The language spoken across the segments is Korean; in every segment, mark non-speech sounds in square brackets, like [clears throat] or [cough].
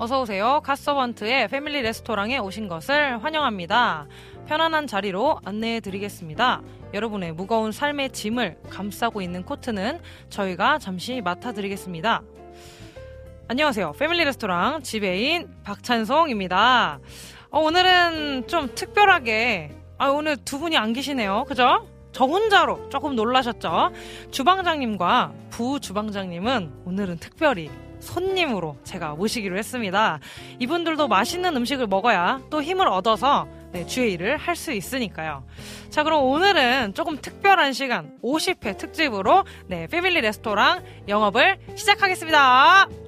어서 오세요. 카서번트의 패밀리 레스토랑에 오신 것을 환영합니다. 편안한 자리로 안내해 드리겠습니다. 여러분의 무거운 삶의 짐을 감싸고 있는 코트는 저희가 잠시 맡아 드리겠습니다. 안녕하세요. 패밀리 레스토랑 지배인 박찬송입니다. 어, 오늘은 좀 특별하게 아, 오늘 두 분이 안 계시네요. 그죠? 저 혼자로 조금 놀라셨죠? 주방장님과 부주방장님은 오늘은 특별히 손님으로 제가 모시기로 했습니다. 이분들도 맛있는 음식을 먹어야 또 힘을 얻어서 네, 주의 일을 할 수 있으니까요. 자, 그럼 오늘은 조금 특별한 시간 50회 특집으로 네, 패밀리 레스토랑 영업을 시작하겠습니다.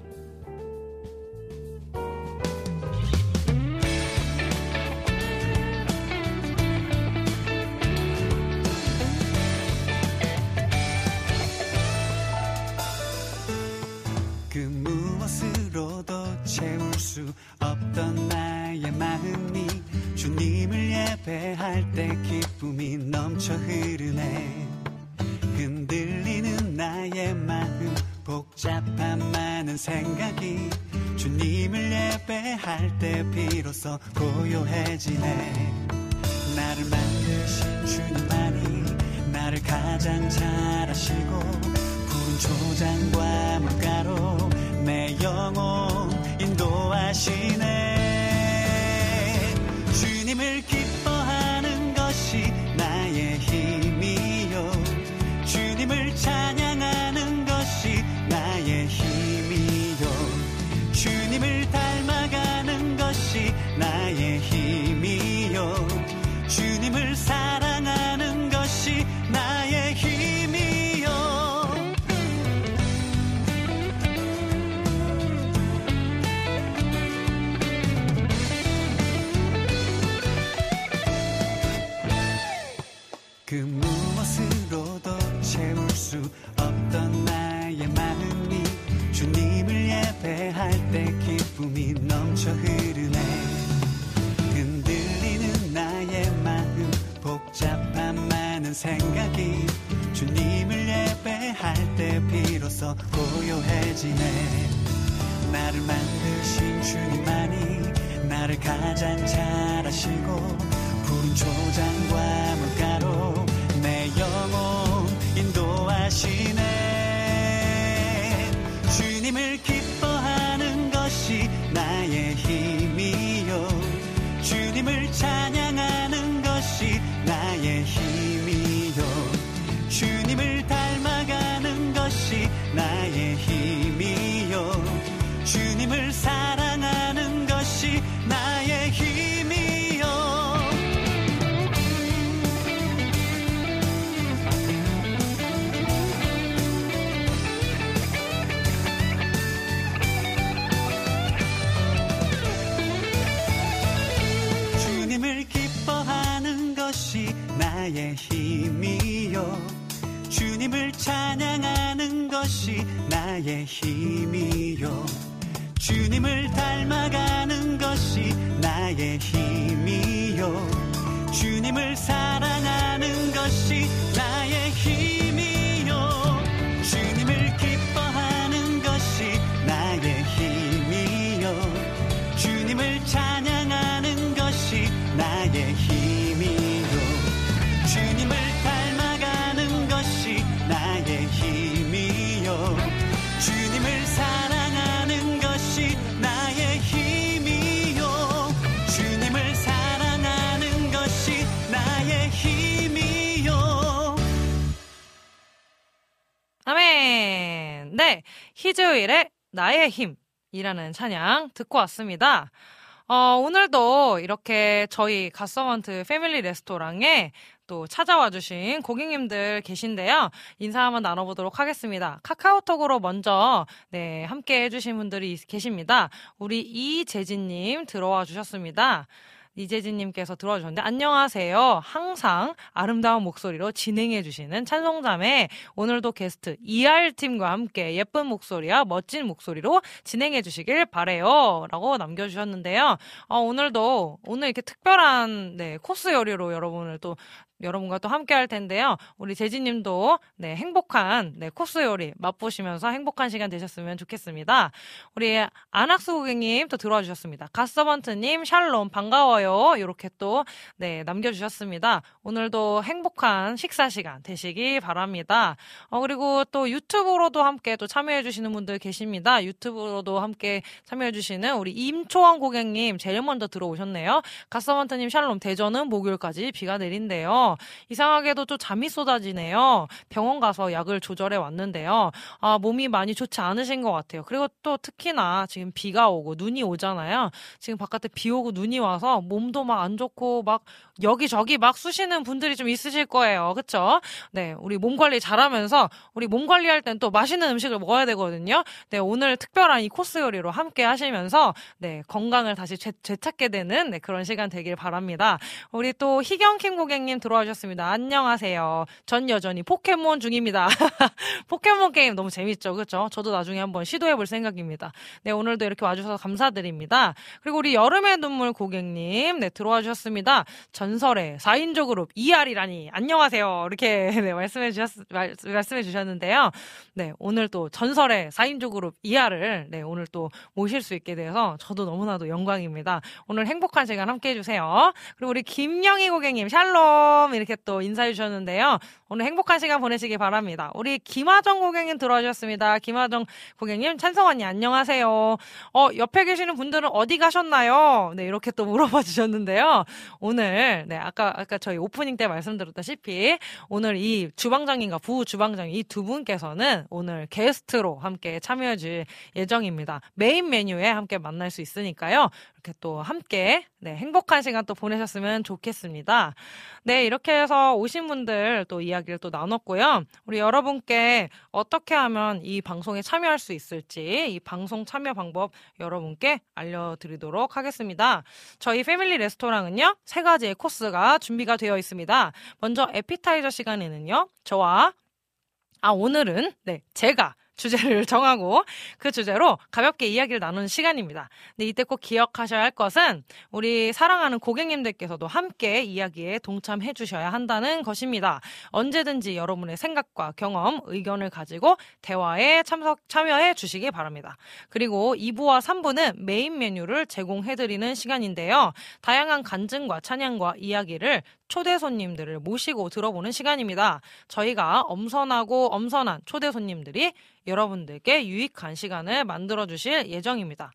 수 없던 나의 마음이 주님을 예배할 때 기쁨이 넘쳐 흐르네. 흔들리는 나의 마음 복잡한 많은 생각이 주님을 예배할 때 비로소 고요해지네. 나를 만드신 주님만이 나를 가장 잘 아시고 푸른 초장과 물가로 내 영혼 인도하시네. 주님을 기뻐하는 것이 나의 힘이요. 주님을 찬양 기쁨이 넘쳐 흐르네. 흔들리는 나의 마음 복잡한 많은 생각이 주님을 예배할 때 비로소 고요해지네. 나를 만드신 주님만이 나를 가장 잘 아시고 푸른 초장과 물가로 내 영혼 인도하시네. 주님을 기 찬양 나의 힘이요 주님을 찬양하는 것이 나의 힘이요 주님을 닮아가는 것이 나의 힘이요 주님을 사랑하는 것이 희즈일의 나의 힘이라는 찬양 듣고 왔습니다. 어, 오늘도 이렇게 저희 갓서먼트 패밀리 레스토랑에 또 찾아와 주신 고객님들 계신데요. 인사 한번 나눠보도록 하겠습니다. 카카오톡으로 먼저 네, 함께 해주신 분들이 계십니다. 우리 이재진님 들어와 주셨습니다. 이재진님께서 들어와 주셨는데 안녕하세요. 항상 아름다운 목소리로 진행해 주시는 찬송자매 오늘도 게스트 ER 팀과 함께 예쁜 목소리와 멋진 목소리로 진행해 주시길 바래요라고 남겨주셨는데요. 어, 오늘도 오늘 이렇게 특별한 네, 코스 요리로 여러분을 또 여러분과 또 함께 할 텐데요. 우리 재진님도 네, 행복한 네, 코스 요리 맛보시면서 행복한 시간 되셨으면 좋겠습니다. 우리 안학수 고객님 또 들어와 주셨습니다. 가서번트님 샬롬 반가워요. 이렇게 또 네, 남겨주셨습니다. 오늘도 행복한 식사 시간 되시기 바랍니다. 어, 그리고 또 유튜브로도 함께 또 참여해 주시는 분들 계십니다. 유튜브로도 함께 참여해 주시는 우리 임초원 고객님 제일 먼저 들어오셨네요. 가서번트님 샬롬 대전은 목요일까지 비가 내린대요. 이상하게도 또 잠이 쏟아지네요. 병원 가서 약을 조절해 왔는데요. 아, 몸이 많이 좋지 않으신 것 같아요. 그리고 또 특히나 지금 비가 오고 눈이 오잖아요. 지금 바깥에 비 오고 눈이 와서 몸도 막 안 좋고 막 여기저기 막 쑤시는 분들이 좀 있으실 거예요. 그쵸? 네, 우리 몸 관리 잘하면서 우리 몸 관리할 땐 또 맛있는 음식을 먹어야 되거든요. 네, 오늘 특별한 이 코스 요리로 함께 하시면서 네, 건강을 다시 되, 되찾게 되는 네, 그런 시간 되길 바랍니다. 우리 또 희경킴 고객님 들어와 주셨습니다. 안녕하세요. 전 여전히 포켓몬 중입니다. [laughs] 포켓몬 게임 너무 재밌죠. 그렇죠? 저도 나중에 한번 시도해 볼 생각입니다. 네, 오늘도 이렇게 와주셔서 감사드립니다. 그리고 우리 여름의 눈물 고객님 네, 들어와 주셨습니다. 전 전설의 4인조 그룹 ER이라니 안녕하세요. 이렇게 [laughs] 네, 말씀해 주셨 말, 말씀해 주셨는데요. 네, 오늘 또 전설의 4인조 그룹 ER을 네, 오늘 또 모실 수 있게 돼서 저도 너무나도 영광입니다. 오늘 행복한 시간 함께 해 주세요. 그리고 우리 김영희 고객님 샬롬 이렇게 또 인사해 주셨는데요. 오늘 행복한 시간 보내시기 바랍니다. 우리 김하정 고객님 들어와 주셨습니다. 김하정 고객님 찬성 언니 안녕하세요. 어, 옆에 계시는 분들은 어디 가셨나요? 네, 이렇게 또 물어봐 주셨는데요. 오늘 네, 아까, 아까 저희 오프닝 때 말씀드렸다시피 오늘 이 주방장님과 부 주방장님 이 두 분께서는 오늘 게스트로 함께 참여해 줄 예정입니다. 메인 메뉴에 함께 만날 수 있으니까요. 이렇게 또 함께 네, 행복한 시간 또 보내셨으면 좋겠습니다. 네, 이렇게 해서 오신 분들 또 이야기를 또 나눴고요. 우리 여러분께 어떻게 하면 이 방송에 참여할 수 있을지 이 방송 참여 방법 여러분께 알려드리도록 하겠습니다. 저희 패밀리 레스토랑은요, 세 가지의 코스가 준비가 되어 있습니다. 먼저 에피타이저 시간에는요, 저와 아, 오늘은, 네, 제가 주제를 [laughs] 정하고 그 주제로 가볍게 이야기를 나누는 시간입니다. 근데 이때 꼭 기억하셔야 할 것은 우리 사랑하는 고객님들께서도 함께 이야기에 동참해 주셔야 한다는 것입니다. 언제든지 여러분의 생각과 경험, 의견을 가지고 대화에 참석, 참여해 주시기 바랍니다. 그리고 2부와 3부는 메인 메뉴를 제공해 드리는 시간인데요. 다양한 간증과 찬양과 이야기를 초대 손님들을 모시고 들어보는 시간입니다. 저희가 엄선하고 엄선한 초대 손님들이 여러분들께 유익한 시간을 만들어 주실 예정입니다.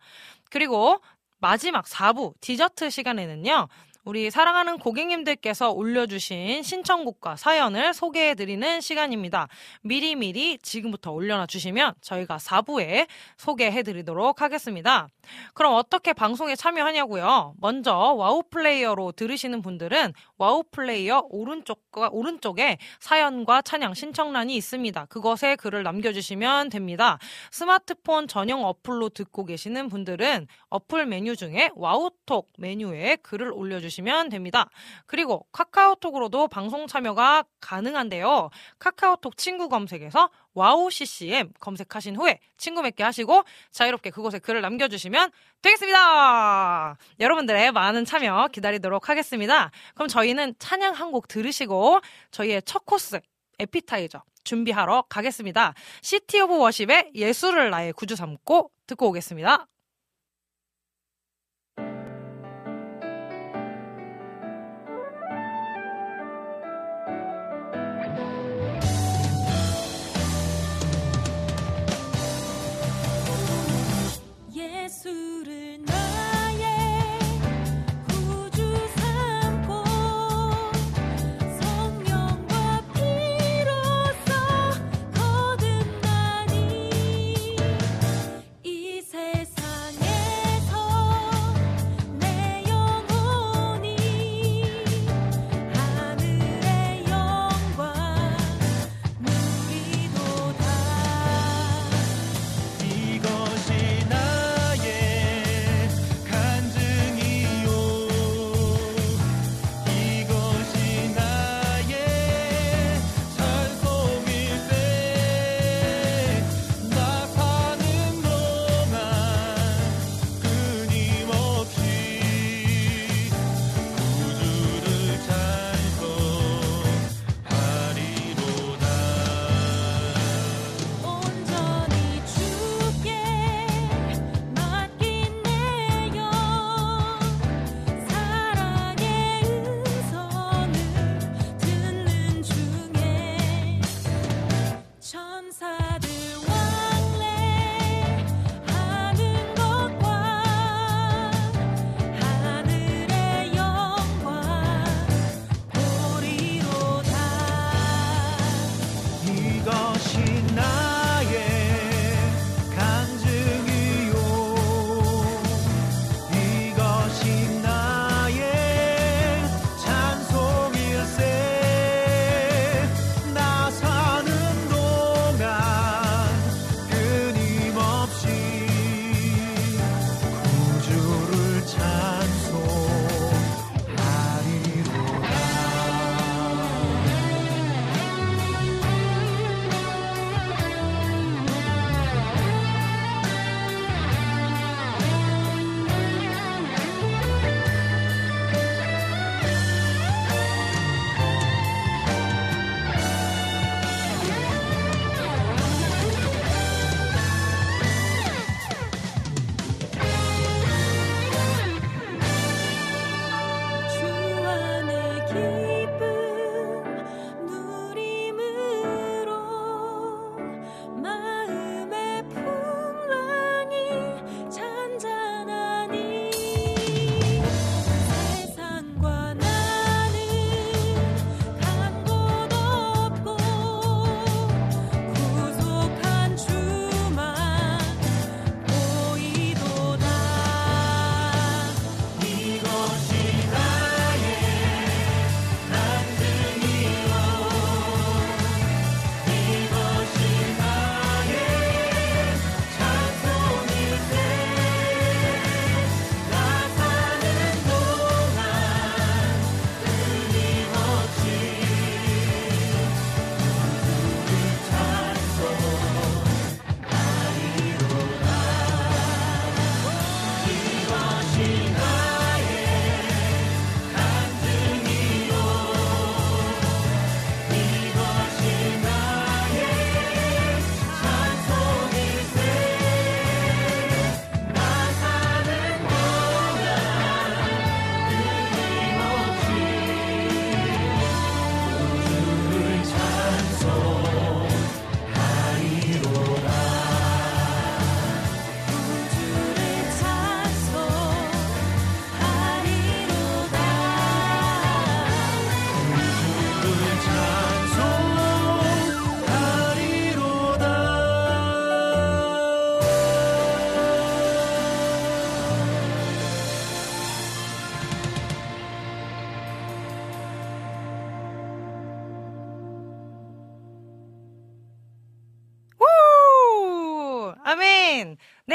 그리고 마지막 4부 디저트 시간에는요. 우리 사랑하는 고객님들께서 올려주신 신청곡과 사연을 소개해드리는 시간입니다. 미리미리 지금부터 올려놔 주시면 저희가 4부에 소개해드리도록 하겠습니다. 그럼 어떻게 방송에 참여하냐고요? 먼저 와우 플레이어로 들으시는 분들은 와우 플레이어 오른쪽과 오른쪽에 사연과 찬양 신청란이 있습니다. 그것에 글을 남겨주시면 됩니다. 스마트폰 전용 어플로 듣고 계시는 분들은 어플 메뉴 중에 와우톡 메뉴에 글을 올려주시면 주시면 됩니다. 그리고 카카오톡으로도 방송 참여가 가능한데요. 카카오톡 친구 검색에서 와우 CCM 검색하신 후에 친구 맺게 하시고 자유롭게 그곳에 글을 남겨주시면 되겠습니다. 여러분들의 많은 참여 기다리도록 하겠습니다. 그럼 저희는 찬양 한 곡 들으시고 저희의 첫 코스 에피타이저 준비하러 가겠습니다. City of Worship의 예수를 나의 구주 삼고 듣고 오겠습니다. suited.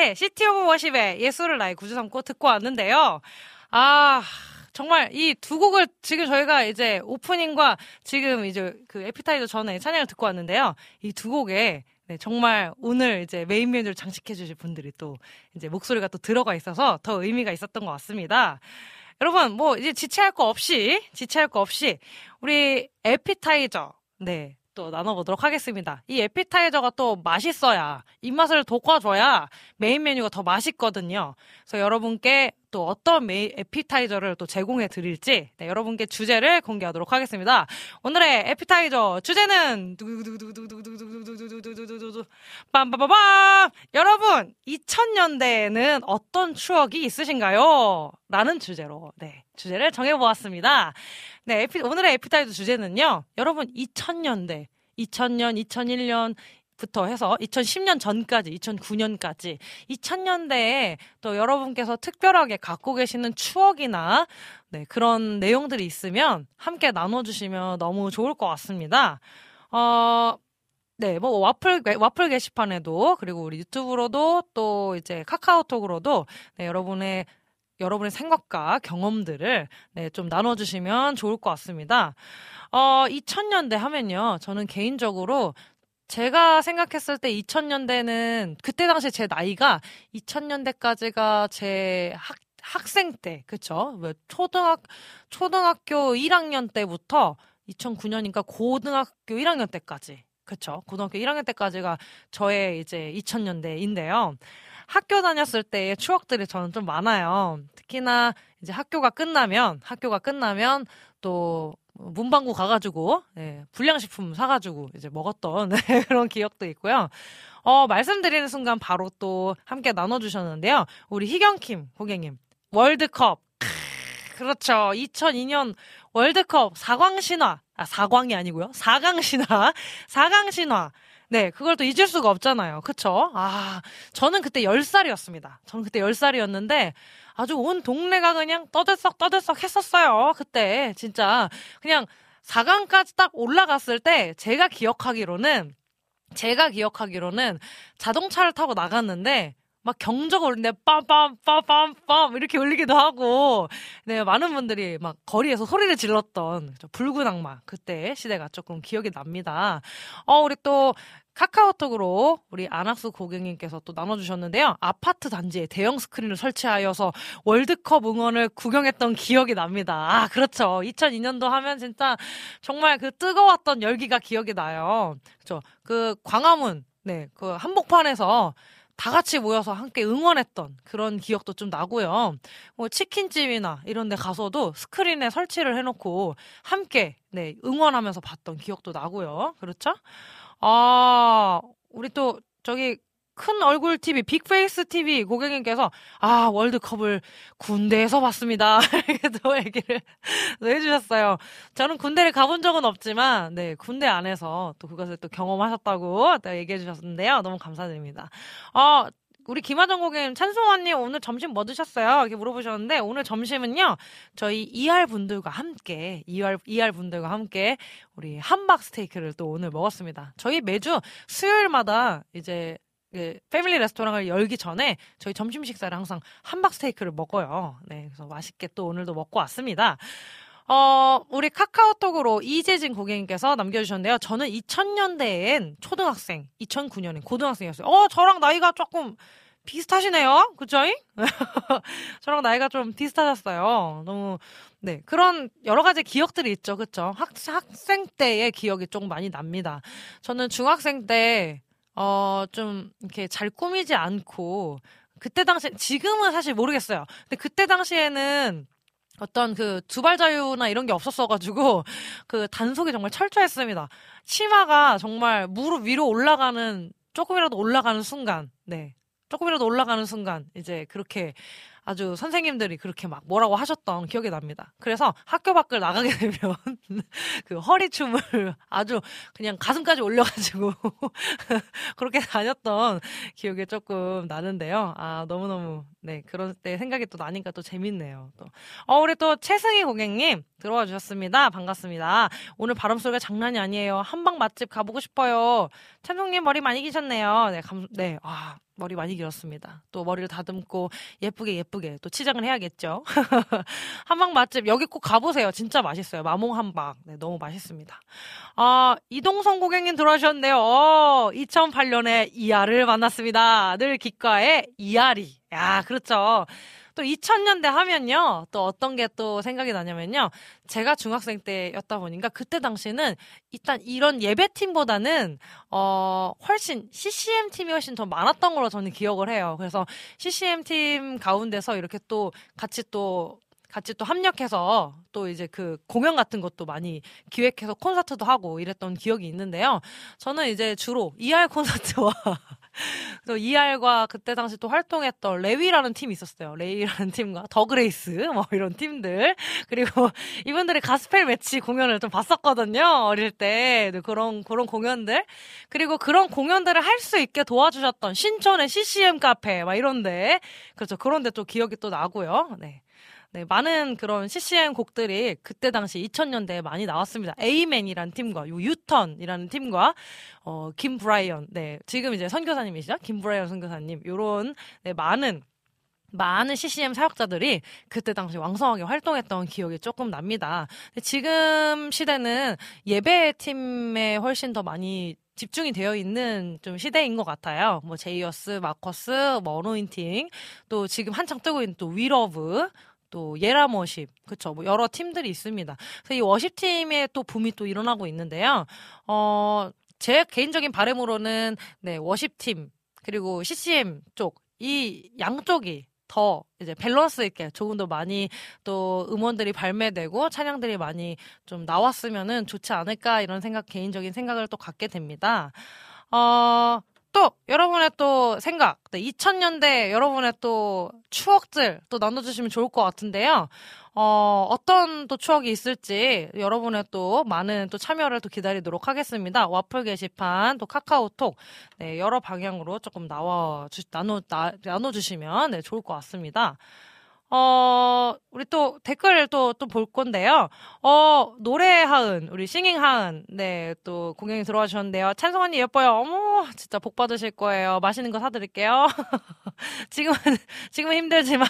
신! 네, City of Worship의 예수를 나의 구주 삼고 듣고 왔는데요. 아, 정말 이 두 곡을 지금 저희가 이제 오프닝과 지금 이제 그 에피타이저 전에 찬양을 듣고 왔는데요. 이 두 곡에 네, 정말 오늘 이제 메인 메뉴를 장식해 주실 분들이 또 이제 목소리가 또 들어가 있어서 더 의미가 있었던 것 같습니다. 여러분, 뭐 이제 지체할 거 없이, 지체할 거 없이 우리 에피타이저, 네, 또 나눠보도록 하겠습니다. 이 에피타이저가 또 맛있어야, 입맛을 돋궈줘야 메인 메뉴가 더 맛있거든요. 그래서 여러분께 또 어떤 메인 에피타이저를 또 제공해 드릴지 네, 여러분께 주제를 공개하도록 하겠습니다. 오늘의 에피타이저 주제는 빰빠바밤 여러분 2000년대에는 어떤 추억이 있으신가요? 라는 주제로 네 주제를 정해 보았습니다. 네 에피, 오늘의 에피타이저 주제는요. 여러분 2000년대 2000년 2001년 부터 해서 2010년 전까지, 2009년까지, 2000년대에 또 여러분께서 특별하게 갖고 계시는 추억이나 네, 그런 내용들이 있으면 함께 나눠 주시면 너무 좋을 것 같습니다. 어, 네, 뭐 와플 와플 게시판에도 그리고 우리 유튜브로도 또 이제 카카오톡으로도 네, 여러분의 여러분의 생각과 경험들을 네, 좀 나눠주시면 좋을 것 같습니다. 어, 2000년대 하면요. 저는 개인적으로 제가 생각했을 때 2000년대는 그때 당시 제 나이가 2000년대까지가 제 학, 학생 때, 그쵸? 뭐 초등학, 초등학교 1학년 때부터 2009년이니까 고등학교 1학년 때까지. 그쵸? 고등학교 1학년 때까지가 저의 이제 2000년대인데요. 학교 다녔을 때의 추억들이 저는 좀 많아요. 특히나 이제 학교가 끝나면, 학교가 끝나면 또 문방구 가가지고 네, 불량식품 사가지고 이제 먹었던 [laughs] 네, 그런 기억도 있고요. 어, 말씀드리는 순간 바로 또 함께 나눠주셨는데요. 우리 희경킴 고객님 월드컵 그렇죠. 2002년 월드컵 사광신화 아 사광이 아니고요. 사강신화 사강신화 네, 그걸 또 잊을 수가 없잖아요. 그쵸? 아, 저는 그때 10살이었습니다. 저는 그때 10살이었는데, 아주 온 동네가 그냥 떠들썩 떠들썩 했었어요. 그때 진짜 그냥 4강까지 딱 올라갔을 때 제가 기억하기로는 제가 기억하기로는 자동차를 타고 나갔는데 막 경적 울리는데 빰빰 빰빰 빰 이렇게 울리기도 하고 네 많은 분들이 막 거리에서 소리를 질렀던 붉은 악마 그때 시대가 조금 기억이 납니다. 어 우리 또 카카오톡으로 우리 안학수 고객님께서 또 나눠주셨는데요. 아파트 단지에 대형 스크린을 설치하여서 월드컵 응원을 구경했던 기억이 납니다. 아, 그렇죠. 2002년도 하면 진짜 정말 그 뜨거웠던 열기가 기억이 나요. 그죠. 그 광화문, 네, 그 한복판에서 다 같이 모여서 함께 응원했던 그런 기억도 좀 나고요. 뭐 치킨집이나 이런 데 가서도 스크린에 설치를 해놓고 함께 네, 응원하면서 봤던 기억도 나고요. 그렇죠? 아, 우리 또 저기 큰 얼굴 TV, 빅페이스 TV 고객님께서 아 월드컵을 군대에서 봤습니다. [laughs] 이렇게 또 얘기를 해주셨어요. 저는 군대를 가본 적은 없지만 네 군대 안에서 또 그것을 또 경험하셨다고 또 얘기해 주셨는데요. 너무 감사드립니다. 어 우리 김하정 고객님, 찬송언니 오늘 점심 뭐 드셨어요? 이렇게 물어보셨는데 오늘 점심은요 저희 이할 분들과 함께 이할 이할 분들과 함께 우리 함박 스테이크를 또 오늘 먹었습니다. 저희 매주 수요일마다 이제 그 패밀리 레스토랑을 열기 전에 저희 점심 식사를 항상 함박 스테이크를 먹어요. 네, 그래서 맛있게 또 오늘도 먹고 왔습니다. 어, 우리 카카오톡으로 이재진 고객님께서 남겨주셨는데요. 저는 2000년대엔 초등학생, 2009년엔 고등학생이었어요. 어, 저랑 나이가 조금 비슷하시네요. 그죠잉? [laughs] 저랑 나이가 좀 비슷하셨어요. 너무, 네. 그런 여러 가지 기억들이 있죠. 그쵸? 학, 학생 때의 기억이 좀 많이 납니다. 저는 중학생 때, 어, 좀, 이렇게 잘 꾸미지 않고, 그때 당시, 지금은 사실 모르겠어요. 근데 그때 당시에는 어떤 그 두발 자유나 이런 게 없었어가지고 [laughs] 그 단속이 정말 철저했습니다. 치마가 정말 무릎 위로 올라가는 조금이라도 올라가는 순간, 네. 조금이라도 올라가는 순간 이제 그렇게 아주 선생님들이 그렇게 막 뭐라고 하셨던 기억이 납니다. 그래서 학교 밖을 나가게 [laughs] 되면 [laughs] 그 허리춤을 아주 그냥 가슴까지 올려가지고 그렇게 다녔던 기억이 조금 나는데요. 아, 너무너무, 네, 그런 때 생각이 또 나니까 또 재밌네요. 또. 어, 우리 또 최승희 고객님 들어와 주셨습니다. 반갑습니다. 오늘 바람 소리가 장난이 아니에요. 한방 맛집 가보고 싶어요. 찬송님 머리 많이 기셨네요. 네, 감, 네, 아, 머리 많이 길었습니다. 또 머리를 다듬고 예쁘게 예쁘게 또 치장을 해야겠죠. [laughs] 한방 맛집 여기 꼭 가보세요. 진짜 맛있어요. 마몽 한방. 네, 너무 맛있습니다. 아, 이동성 고객님 들어와주셨네요. 어, 2008년에 이하를 만났습니다. 늘 기과의 이하리. 야, 그렇죠. 또 2000년대 하면요. 또 어떤 게 또 생각이 나냐면요. 제가 중학생 때였다 보니까 그때 당시는 일단 이런 예배팀보다는 어 훨씬 CCM 팀이 훨씬 더 많았던 걸로 저는 기억을 해요. 그래서 CCM 팀 가운데서 이렇게 또 같이 또 같이 또 합력해서 또 이제 그 공연 같은 것도 많이 기획해서 콘서트도 하고 이랬던 기억이 있는데요. 저는 이제 주로 ER 콘서트와 [laughs] 또 ER과 그때 당시 또 활동했던 레위라는 팀이 있었어요. 레위라는 팀과 더 그레이스 뭐 이런 팀들 그리고 [laughs] 이분들이 가스펠 매치 공연을 좀 봤었거든요. 어릴 때 네, 그런 그런 공연들 그리고 그런 공연들을 할 수 있게 도와주셨던 신촌의 CCM 카페 막 이런데 그렇죠. 그런데 또 기억이 또 나고요. 네. 네, 많은 그런 CCM 곡들이 그때 당시 2000년대에 많이 나왔습니다. 에이맨이라는 팀과 요 유턴이라는 팀과 어 김 브라이언. 네. 지금 이제 선교사님이시죠? 김 브라이언 선교사님. 요런 네, 많은 많은 CCM 사역자들이 그때 당시 왕성하게 활동했던 기억이 조금 납니다. 지금 시대는 예배 팀에 훨씬 더 많이 집중이 되어 있는 좀 시대인 것 같아요. 뭐 제이어스, 마커스, 뭐 어노인팅, 또 지금 한창 뜨고 있는 또 위러브, 또 예람워십 그쵸 뭐 여러 팀들이 있습니다. 그래서 이 worship 팀의 또 붐이 또 일어나고 있는데요. 어 제 개인적인 바램으로는 네 워십 팀 그리고 CCM 쪽 이 양쪽이 더 이제 밸런스 있게 조금 더 많이 또 음원들이 발매되고 찬양들이 많이 좀 나왔으면은 좋지 않을까 이런 생각 개인적인 생각을 또 갖게 됩니다. 어 또 여러분의 또 생각, 2000년대 여러분의 또 추억들 또 나눠주시면 좋을 것 같은데요. 어, 어떤 또 추억이 있을지 여러분의 또 많은 또 참여를 또 기다리도록 하겠습니다. 와플 게시판, 또 카카오톡, 네, 여러 방향으로 조금 나와, 주, 나눠, 나, 나눠주시면 네, 좋을 것 같습니다. 어, 우리 또 댓글을 또, 또 볼 건데요. 어, 노래 하은, 우리 싱잉 하은, 네, 또 공연이 들어와 주셨는데요. 찬성 언니 예뻐요. 어머, 진짜 복 받으실 거예요. 맛있는 거 사드릴게요. [laughs] 지금은, 지금은 힘들지만,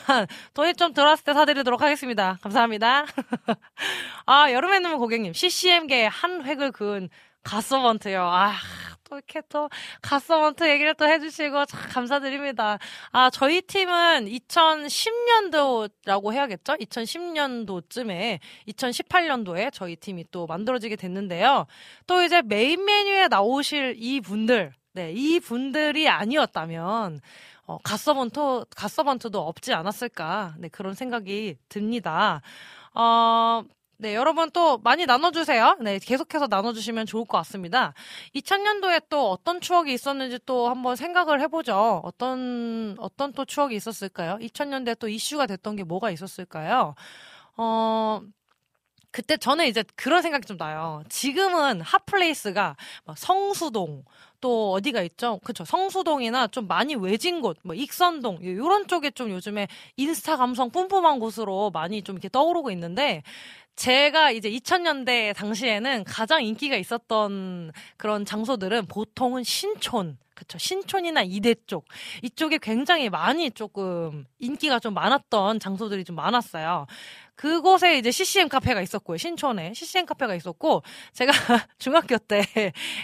돈이 좀 들어왔을 때 사드리도록 하겠습니다. 감사합니다. [laughs] 아, 여름에는 고객님, CCM계 한 획을 그은 가서번트요. 아, 또 이렇게 또 가서먼트 얘기를 또 해주시고 참 감사드립니다. 아 저희 팀은 2010년도라고 해야겠죠? 2010년도쯤에 2018년도에 저희 팀이 또 만들어지게 됐는데요. 또 이제 메인 메뉴에 나오실 이 분들, 네, 이 분들이 아니었다면 어, 가서번트 가서번트도 없지 않았을까? 네 그런 생각이 듭니다. 어, 네, 여러분 또 많이 나눠주세요. 네, 계속해서 나눠주시면 좋을 것 같습니다. 2000년도에 또 어떤 추억이 있었는지 또 한번 생각을 해보죠. 어떤, 어떤 또 추억이 있었을까요? 2000년대에 또 이슈가 됐던 게 뭐가 있었을까요? 어, 그때 저는 이제 그런 생각이 좀 나요. 지금은 핫플레이스가 성수동, 또 어디가 있죠? 그쵸. 성수동이나 좀 많이 외진 곳, 뭐 익선동, 이런 쪽에 좀 요즘에 인스타 감성 뿜뿜한 곳으로 많이 좀 이렇게 떠오르고 있는데, 제가 이제 2000년대 당시에는 가장 인기가 있었던 그런 장소들은 보통은 신촌, 그쵸. 신촌이나 이대 쪽. 이쪽에 굉장히 많이 조금 인기가 좀 많았던 장소들이 좀 많았어요. 그곳에 이제 CCM 카페가 있었고요. 신촌에 CCM 카페가 있었고 제가 [laughs] 중학교 때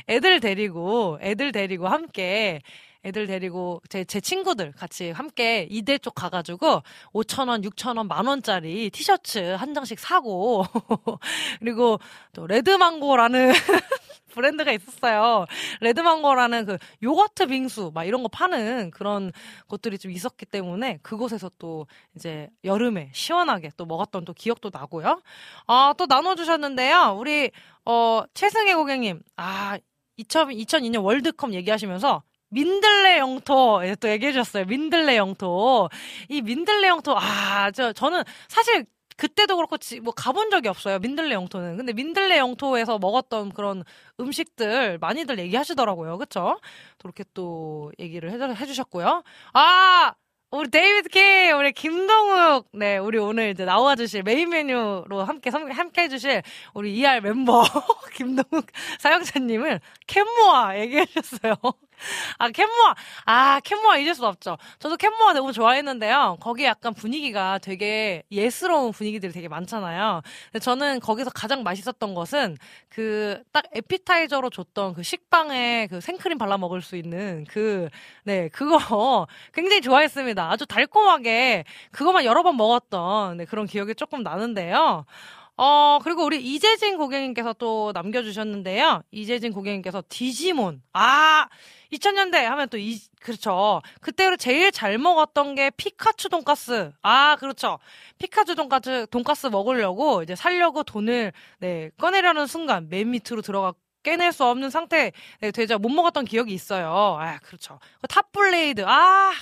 애들 데리고 애들 데리고 함께 애들 데리고 제, 제 친구들 같이 함께 이대 쪽 가가지고 5천원, 6천원, 만원짜리 티셔츠 한 장씩 사고 [laughs] 그리고 또 레드망고라는 [laughs] 브랜드가 있었어요. 레드망고라는 그 요거트 빙수 막 이런 거 파는 그런 곳들이 좀 있었기 때문에 그곳에서 또 이제 여름에 시원하게 또 먹었던 또 기억도 나고요. 아, 또 나눠주셨는데요. 우리, 어, 최승혜 고객님. 아, 2000, 2002년 월드컵 얘기하시면서 민들레 영토 예, 또 얘기해 주셨어요. 민들레 영토. 이 민들레 영토 아, 저 저는 사실 그때도 그렇고 뭐 가본 적이 없어요. 민들레 영토는. 근데 민들레 영토에서 먹었던 그런 음식들 많이들 얘기하시더라고요. 그쵸? 그렇게 또 얘기를 해, 주셨고요. 아! 우리 데이비드 케이, 우리 김동욱, 네, 우리 오늘 이제 나와주실 메인 메뉴로 함께, 함께 해주실 우리 ER 멤버, [laughs] 김동욱 사용자님을 캔모아 얘기해주셨어요. [laughs] 아, 캔모아. 아, 캔모아 잊을 수 없죠. 저도 캔모아 너무 좋아했는데요. 거기 약간 분위기가 되게 예스러운 분위기들이 되게 많잖아요. 근데 저는 거기서 가장 맛있었던 것은 그 딱 에피타이저로 줬던 그 식빵에 그 생크림 발라 먹을 수 있는 그, 네, 그거 [laughs] 굉장히 좋아했습니다. 아주 달콤하게 그것만 여러 번 먹었던 네, 그런 기억이 조금 나는데요. 어, 그리고 우리 이재진 고객님께서 또 남겨주셨는데요. 이재진 고객님께서 디지몬. 아! 2000년대 하면 또 이, 그렇죠. 그때로 제일 잘 먹었던 게 피카츄 돈가스. 아, 그렇죠. 피카츄 돈가스, 돈가스 먹으려고 이제 살려고 돈을, 네, 꺼내려는 순간 맨 밑으로 들어가 깨낼 수 없는 상태 네, 되자 못 먹었던 기억이 있어요. 아, 그렇죠. 탑블레이드. 아,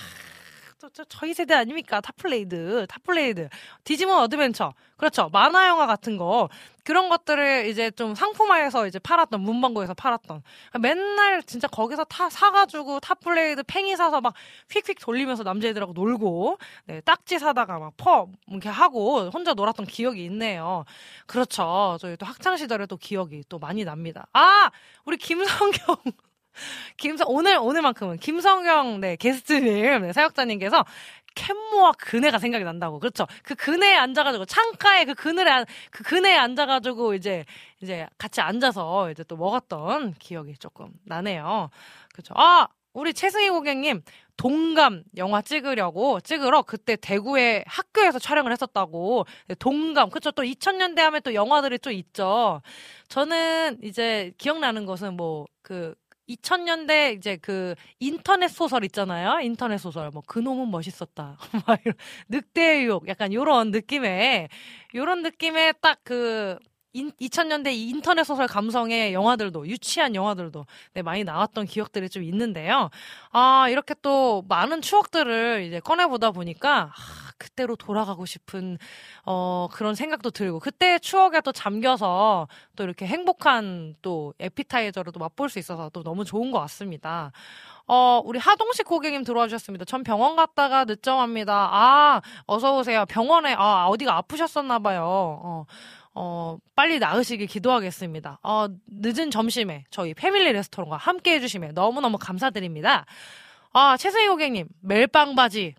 저, 저, 저희 세대 아닙니까? 탑블레이드, 탑블레이드. 디지몬 어드벤처. 그렇죠. 만화 영화 같은 거. 그런 것들을 이제 좀 상품화해서 이제 팔았던, 문방구에서 팔았던. 맨날 진짜 거기서 타, 사가지고 탑블레이드 팽이 사서 막 휙휙 돌리면서 남자애들하고 놀고, 네, 딱지 사다가 막 퍼, 이렇게 하고 혼자 놀았던 기억이 있네요. 그렇죠. 저희 또 학창 시절에 또 기억이 또 많이 납니다. 아! 우리 김성경. [laughs] 김성 오늘 오늘만큼은 김성경 네 게스트님 네, 사역자님께서 캔모아 그네가 생각이 난다고. 그렇죠? 그 그네에 앉아가지고 창가에 그 그늘에 그 그네에 앉아가지고 이제 이제 같이 앉아서 이제 또 먹었던 기억이 조금 나네요. 그렇죠? 아 우리 최승희 고객님 동감 영화 찍으려고 찍으러 그때 대구의 학교에서 촬영을 했었다고. 네, 동감. 그쵸 또 2000년대 하면 또 영화들이 또 있죠. 저는 이제 기억나는 것은 뭐그 2000년대 이제 그 인터넷 소설 있잖아요. 인터넷 소설. 뭐 그놈은 멋있었다. [laughs] 막 이런 늑대의 유혹 약간 요런 느낌의 요런 느낌의 딱그 2000년대 인터넷 소설 감성의 영화들도 유치한 영화들도 네, 많이 나왔던 기억들이 좀 있는데요. 아 이렇게 또 많은 추억들을 이제 꺼내보다 보니까 아, 그때로 돌아가고 싶은 어 그런 생각도 들고 그때 추억에 또 잠겨서 또 이렇게 행복한 또 에피타이저를 또 맛볼 수 있어서 또 너무 좋은 것 같습니다. 어, 우리 하동식 고객님 들어와 주셨습니다. 전 병원 갔다가 늦점합니다. 아, 어서오세요. 병원에, 아, 어디가 아프셨었나봐요. 어, 어, 빨리 나으시길 기도하겠습니다. 어, 늦은 점심에 저희 패밀리 레스토랑과 함께 해주시면 너무너무 감사드립니다. 아, 최승희 고객님, 멜빵 바지.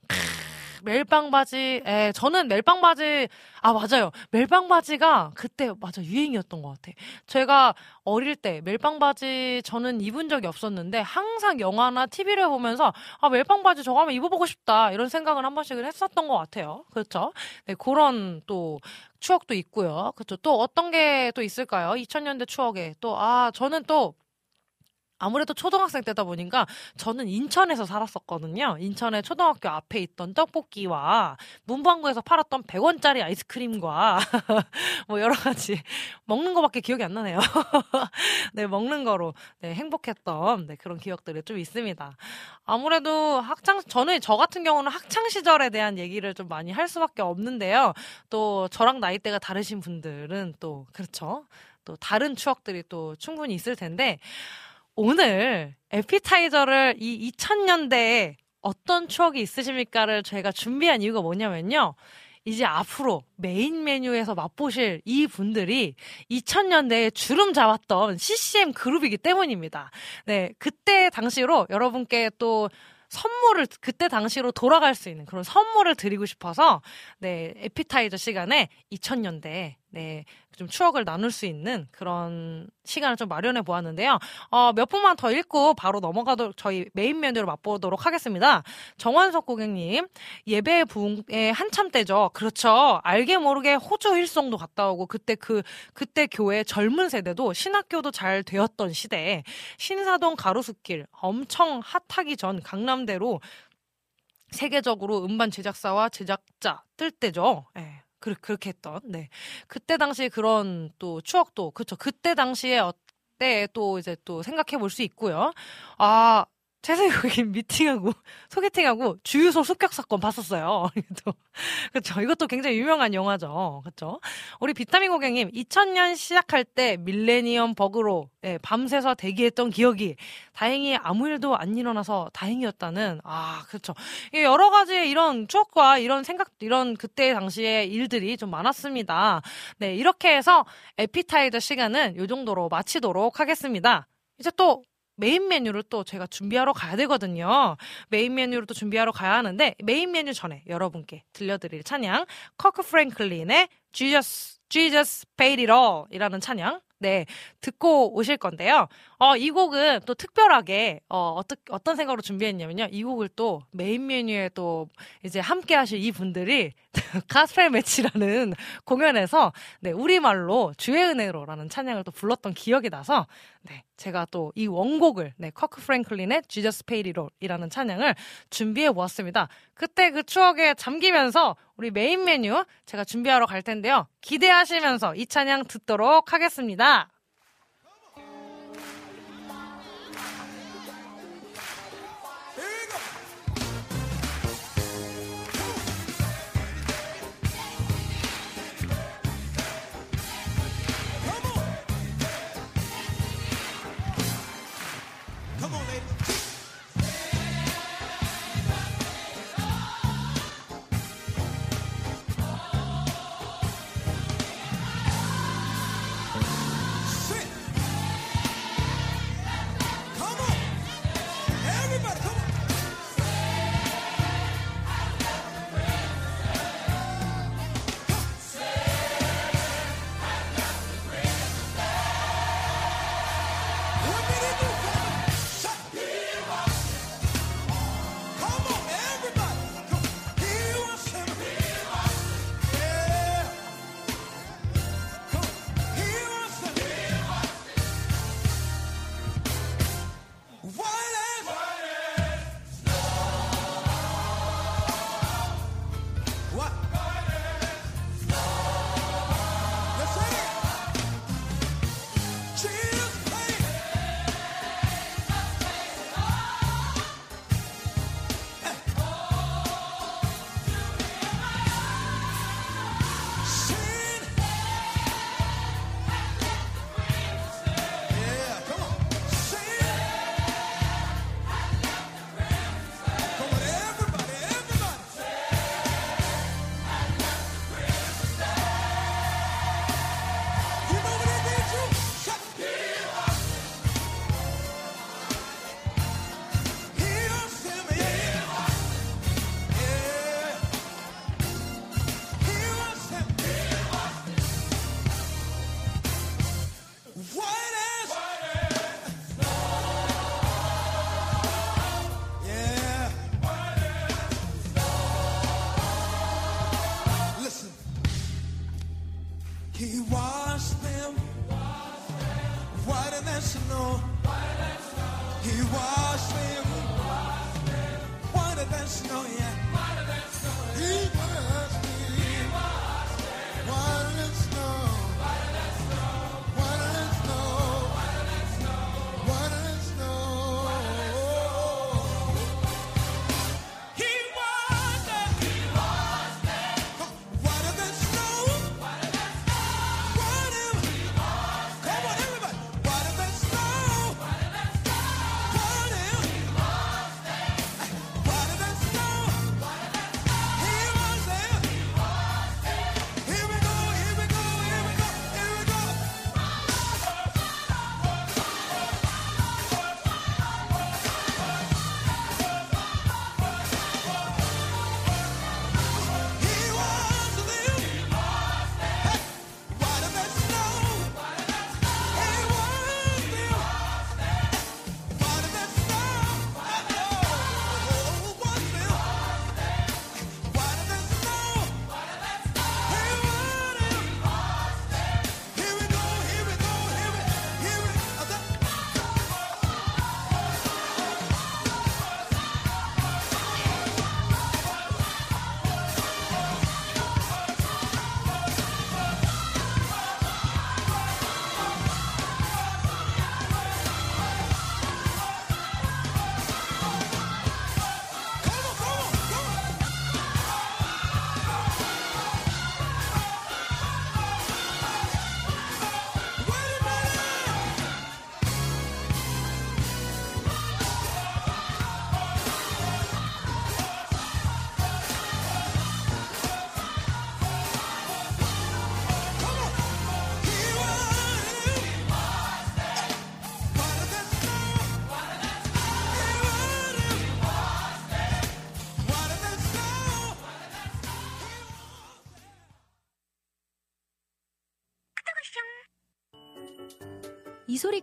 멜빵 바지, 에, 저는 멜빵 바지, 아, 맞아요. 멜빵 바지가 그때, 맞아, 유행이었던 것 같아. 제가 어릴 때 멜빵 바지 저는 입은 적이 없었는데, 항상 영화나 TV를 보면서, 아, 멜빵 바지 저거 하면 입어보고 싶다. 이런 생각을 한 번씩은 했었던 것 같아요. 그렇죠? 네, 그런 또 추억도 있고요. 그렇죠. 또 어떤 게 또 있을까요? 2000년대 추억에. 또, 아, 저는 또, 아무래도 초등학생 때다 보니까 저는 인천에서 살았었거든요. 인천의 초등학교 앞에 있던 떡볶이와 문방구에서 팔았던 100원짜리 아이스크림과 [laughs] 뭐 여러 가지 먹는 거밖에 기억이 안 나네요. [laughs] 네, 먹는 거로 네, 행복했던 네, 그런 기억들이 좀 있습니다. 아무래도 학창 저는 저 같은 경우는 학창 시절에 대한 얘기를 좀 많이 할 수밖에 없는데요. 또 저랑 나이대가 다르신 분들은 또 그렇죠. 또 다른 추억들이 또 충분히 있을 텐데 오늘 에피타이저를 이 2000년대에 어떤 추억이 있으십니까를 저희가 준비한 이유가 뭐냐면요. 이제 앞으로 메인 메뉴에서 맛보실 이 분들이 2000년대에 주름 잡았던 CCM 그룹이기 때문입니다. 네, 그때 당시로 여러분께 또 선물을 그때 당시로 돌아갈 수 있는 그런 선물을 드리고 싶어서 네 에피타이저 시간에 2000년대 네, 좀 추억을 나눌 수 있는 그런 시간을 좀 마련해 보았는데요. 어, 몇 분만 더 읽고 바로 넘어가도록 저희 메인 메뉴를 맛보도록 하겠습니다. 정원석 고객님, 예배 부흥의 한참 때죠. 그렇죠. 알게 모르게 호주 일송도 갔다 오고 그때 그 그때 교회 젊은 세대도 신학교도 잘 되었던 시대에 신사동 가로수길 엄청 핫하기 전 강남대로 세계적으로 음반 제작사와 제작자 뜰 때죠. 예. 그, 그렇게 했던, 네. 그때 당시 그런 또 추억도, 그쵸. 그때 당시에 어 때 또 이제 또 생각해 볼 수 있고요. 아, 고객님 미팅하고 [laughs] 소개팅하고 주유소 습격 사건 봤었어요. [laughs] 그렇죠. 이것도 굉장히 유명한 영화죠. 그렇죠. 우리 비타민 고객님 2000년 시작할 때 밀레니엄 버그로 네, 밤새서 대기했던 기억이 다행히 아무 일도 안 일어나서 다행이었다는 아 그렇죠. 여러 가지 이런 추억과 이런 생각 이런 그때 당시의 일들이 좀 많았습니다. 네 이렇게 해서 에피타이저 시간은 요 정도로 마치도록 하겠습니다. 이제 또 메인 메뉴를 또 제가 준비하러 가야 되거든요. 메인 메뉴를 또 준비하러 가야 하는데 메인 메뉴 전에 여러분께 들려드릴 찬양 커크 프랭클린의 Jesus Jesus Paid It All이라는 찬양 네, 듣고 오실 건데요. 어, 이 곡은 또 특별하게, 어, 어떠, 어떤 생각으로 준비했냐면요. 이 곡을 또 메인 메뉴에 또 이제 함께 하실 이 분들이 [laughs] 가스펠 매치라는 공연에서 네, 우리말로 주의 은혜로라는 찬양을 또 불렀던 기억이 나서 네, 제가 또 이 원곡을 네, 커크 프랭클린의 Jesus Paid It All이라는 찬양을 준비해 보았습니다. 그때 그 추억에 잠기면서 우리 메인 메뉴 제가 준비하러 갈 텐데요. 기대하시면서 이 찬양 듣도록 하겠습니다.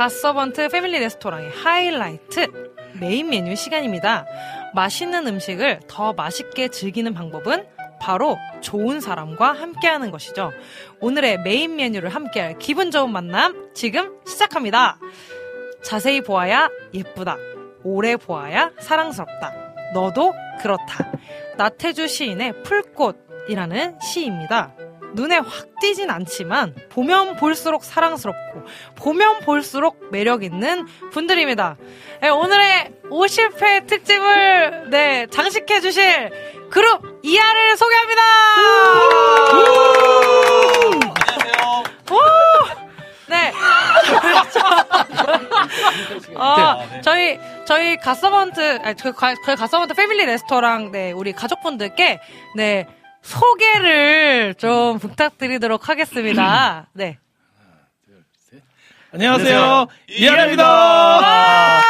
갓서번트 패밀리 레스토랑의 하이라이트 메인 메뉴 시간입니다. 맛있는 음식을 더 맛있게 즐기는 방법은 바로 좋은 사람과 함께하는 것이죠. 오늘의 메인 메뉴를 함께할 기분 좋은 만남 지금 시작합니다. 자세히 보아야 예쁘다. 오래 보아야 사랑스럽다. 너도 그렇다. 나태주 시인의 풀꽃이라는 시입니다. 눈에 확 띄진 않지만 보면 볼수록 사랑스럽고 보면 볼수록 매력 있는 분들입니다. 네, 오늘의 50회 특집을 네, 장식해 주실 그룹 이하를 소개합니다. 안녕하세요. 네. [laughs] 어, 저희 저희 가서번트 아니 저희 가- 저희 가서번트 패밀리 레스토랑 네 우리 가족분들께 네 소개를 좀 부탁드리도록 하겠습니다. 네. 안녕하세요. 이하입니다.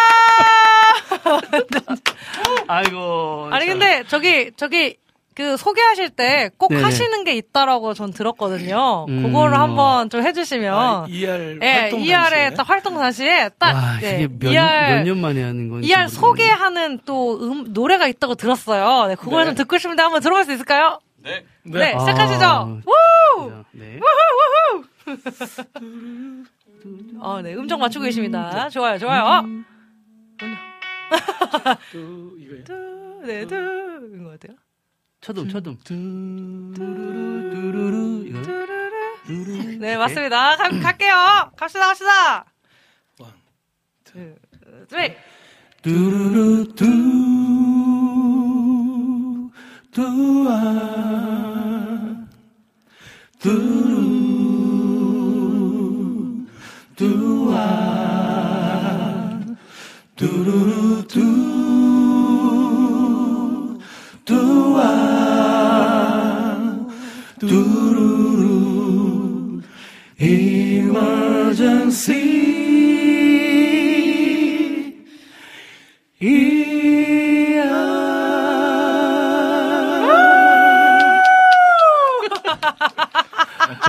아이고. 아니 참. 근데 저기 저기 그 소개하실 때 꼭. 하시는 게 있다라고 전 들었거든요. 음. 그거를 한번 좀 해주시면. 아, ER 예, 활동 ER의 당시에. 딱 활동 당시에 딱 와, 네, 이게 몇, ER 몇년 만에 하는 건지. ER 모르겠네. 소개하는 또 음, 노래가 있다고 들었어요. 네, 그걸 네. 좀 듣고 싶은데 한번 들어볼 수 있을까요? 네. 네, 아, 시작하시죠. 진짜, 네. 어, 네, 음정 맞추고 계십니다. 좋아요, 좋아요. 또 이거예요. 두, 네, 두, 인것 같아요. 쳐둠, 쳐둠. 두루루, 두루루. 이거. 두루루. 네, 맞습니다. 가, 갈게요. 갑시다, 갑시다. 원, 투, 쓰리. 두루루 두 두아 두루 두아 두루루 두 두아 두루루. emergency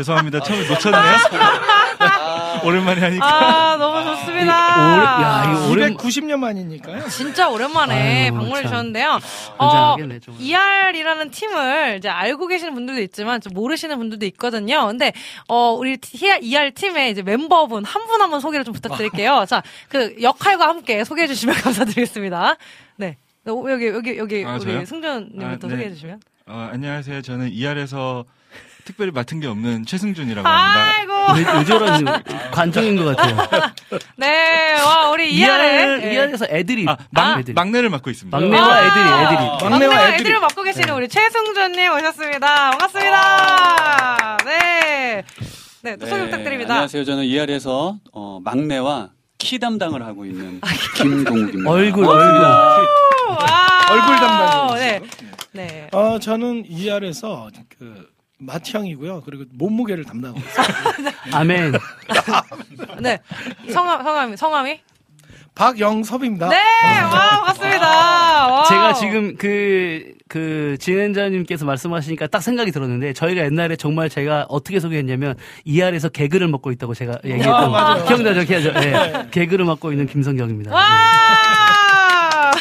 죄송합니다. 처음에 놓쳤네요. [laughs] 오랜만에 하니까. 아, 너무 좋습니다. 오래, 야, 이거 오랜, 290년 만이니까요. 진짜 오랜만에 아유, 방문해 참. 주셨는데요. 어. ER이라는 팀을 이제 알고 계시는 분들도 있지만 좀 모르시는 분들도 있거든요. 근데 어 우리 ER 팀의 이제 멤버분 한 분 한분 소개를 좀 부탁드릴게요. 자, 그 역할과 함께 소개해 주시면 [laughs] 감사드리겠습니다. 네. 어, 여기 여기 여기 아, 우리? 승준님부터 아, 네. 소개해 주시면. 어, 안녕하세요. 저는 ER에서 특별히 맡은 게 없는 최승준이라고 합니다. 아이고. 저런 관종인 것 같아요. 네. 와, 우리 ER의 이알, 이알에서 애들이. 아, 막, 애들이. 막내를 맡고 있습니다. 막내와 아. 애들이, 애들이. 막내와 막내와 애들이. 애들을 맡고 계시는 우리 최승준님 오셨습니다. 반갑습니다. 네. 네, 또 소개 부탁드립니다. 안녕하세요. 저는 ER에서 어, 막내와 키 담당을 하고 있는 아, 김동욱입니다. 얼굴, 얼굴. 와. 얼굴 담당이죠. 네. 네. 어, 저는 ER에서 그 맏형이고요. 그리고 몸무게를 담당하고 있어요. 아멘. [laughs] 네. 성함, 성함이, 성함이? 박영섭입니다. 네! 와, 반갑습니다. 와. 제가 지금 그, 그, 진행자님께서 말씀하시니까 딱 생각이 들었는데, 저희가 옛날에 정말 제가 어떻게 소개했냐면, 이알에서 개그를 먹고 있다고 제가 얘기했던, 맞아요. 기억나죠? 기억나죠? 예. 개그를 먹고 있는 김성경입니다. 와! [laughs]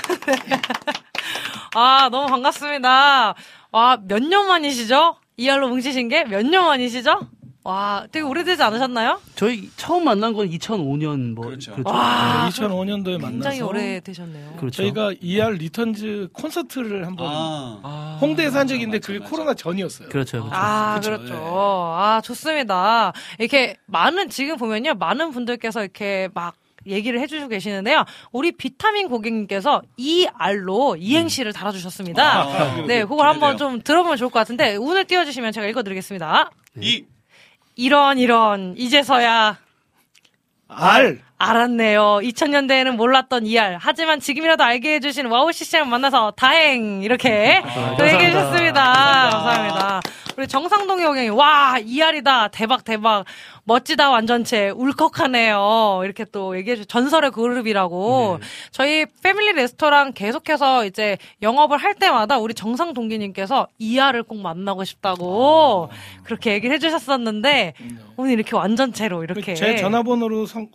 아, 너무 반갑습니다. 와, 몇 년 만이시죠? 이알로 뭉치신 게 몇 년 만이시죠? 와, 되게 오래되지 않으셨나요? 저희 처음 만난 건 2005년 뭐 그렇죠. 와, 2005년도에 굉장히 만나서 오래 되셨네요. 그렇죠. 저희가 ER Returns 콘서트를 한번 아, 홍대에서 한 적이 있는데 맞아, 그게 맞아. 코로나 전이었어요. 그렇죠. 그렇죠. 아, 그쵸, 그렇죠. 예. 아, 좋습니다. 이렇게 많은, 지금 보면요. 많은 분들께서 이렇게 막 얘기를 해주시고 계시는데요. 우리 비타민 고객님께서 ER로 이행시를 달아주셨습니다. 아, 네, 그걸 한번. 좀 들어보면 좋을 것 같은데, 운을 띄워주시면 제가 읽어드리겠습니다. 이 이런, 이런, 이제서야 알 알았네요. 2000년대에는 몰랐던 ER. 하지만 지금이라도 알게 해주신 와우 CCM 만나서 다행. 이렇게 또 얘기해 주셨습니다. 감사합니다. 우리 정상동의 호경이, 와, ER이다. 대박, 대박. 멋지다, 완전체. 울컥하네요. 이렇게 또 얘기해 주 전설의 그룹이라고. 저희 패밀리 레스토랑 계속해서 이제 영업을 할 때마다 우리 정상 동기님께서 ER을 꼭 만나고 싶다고 그렇게 얘기를 해주셨었는데, 오늘 이렇게 완전체로 이렇게. 제 전화번호로 성,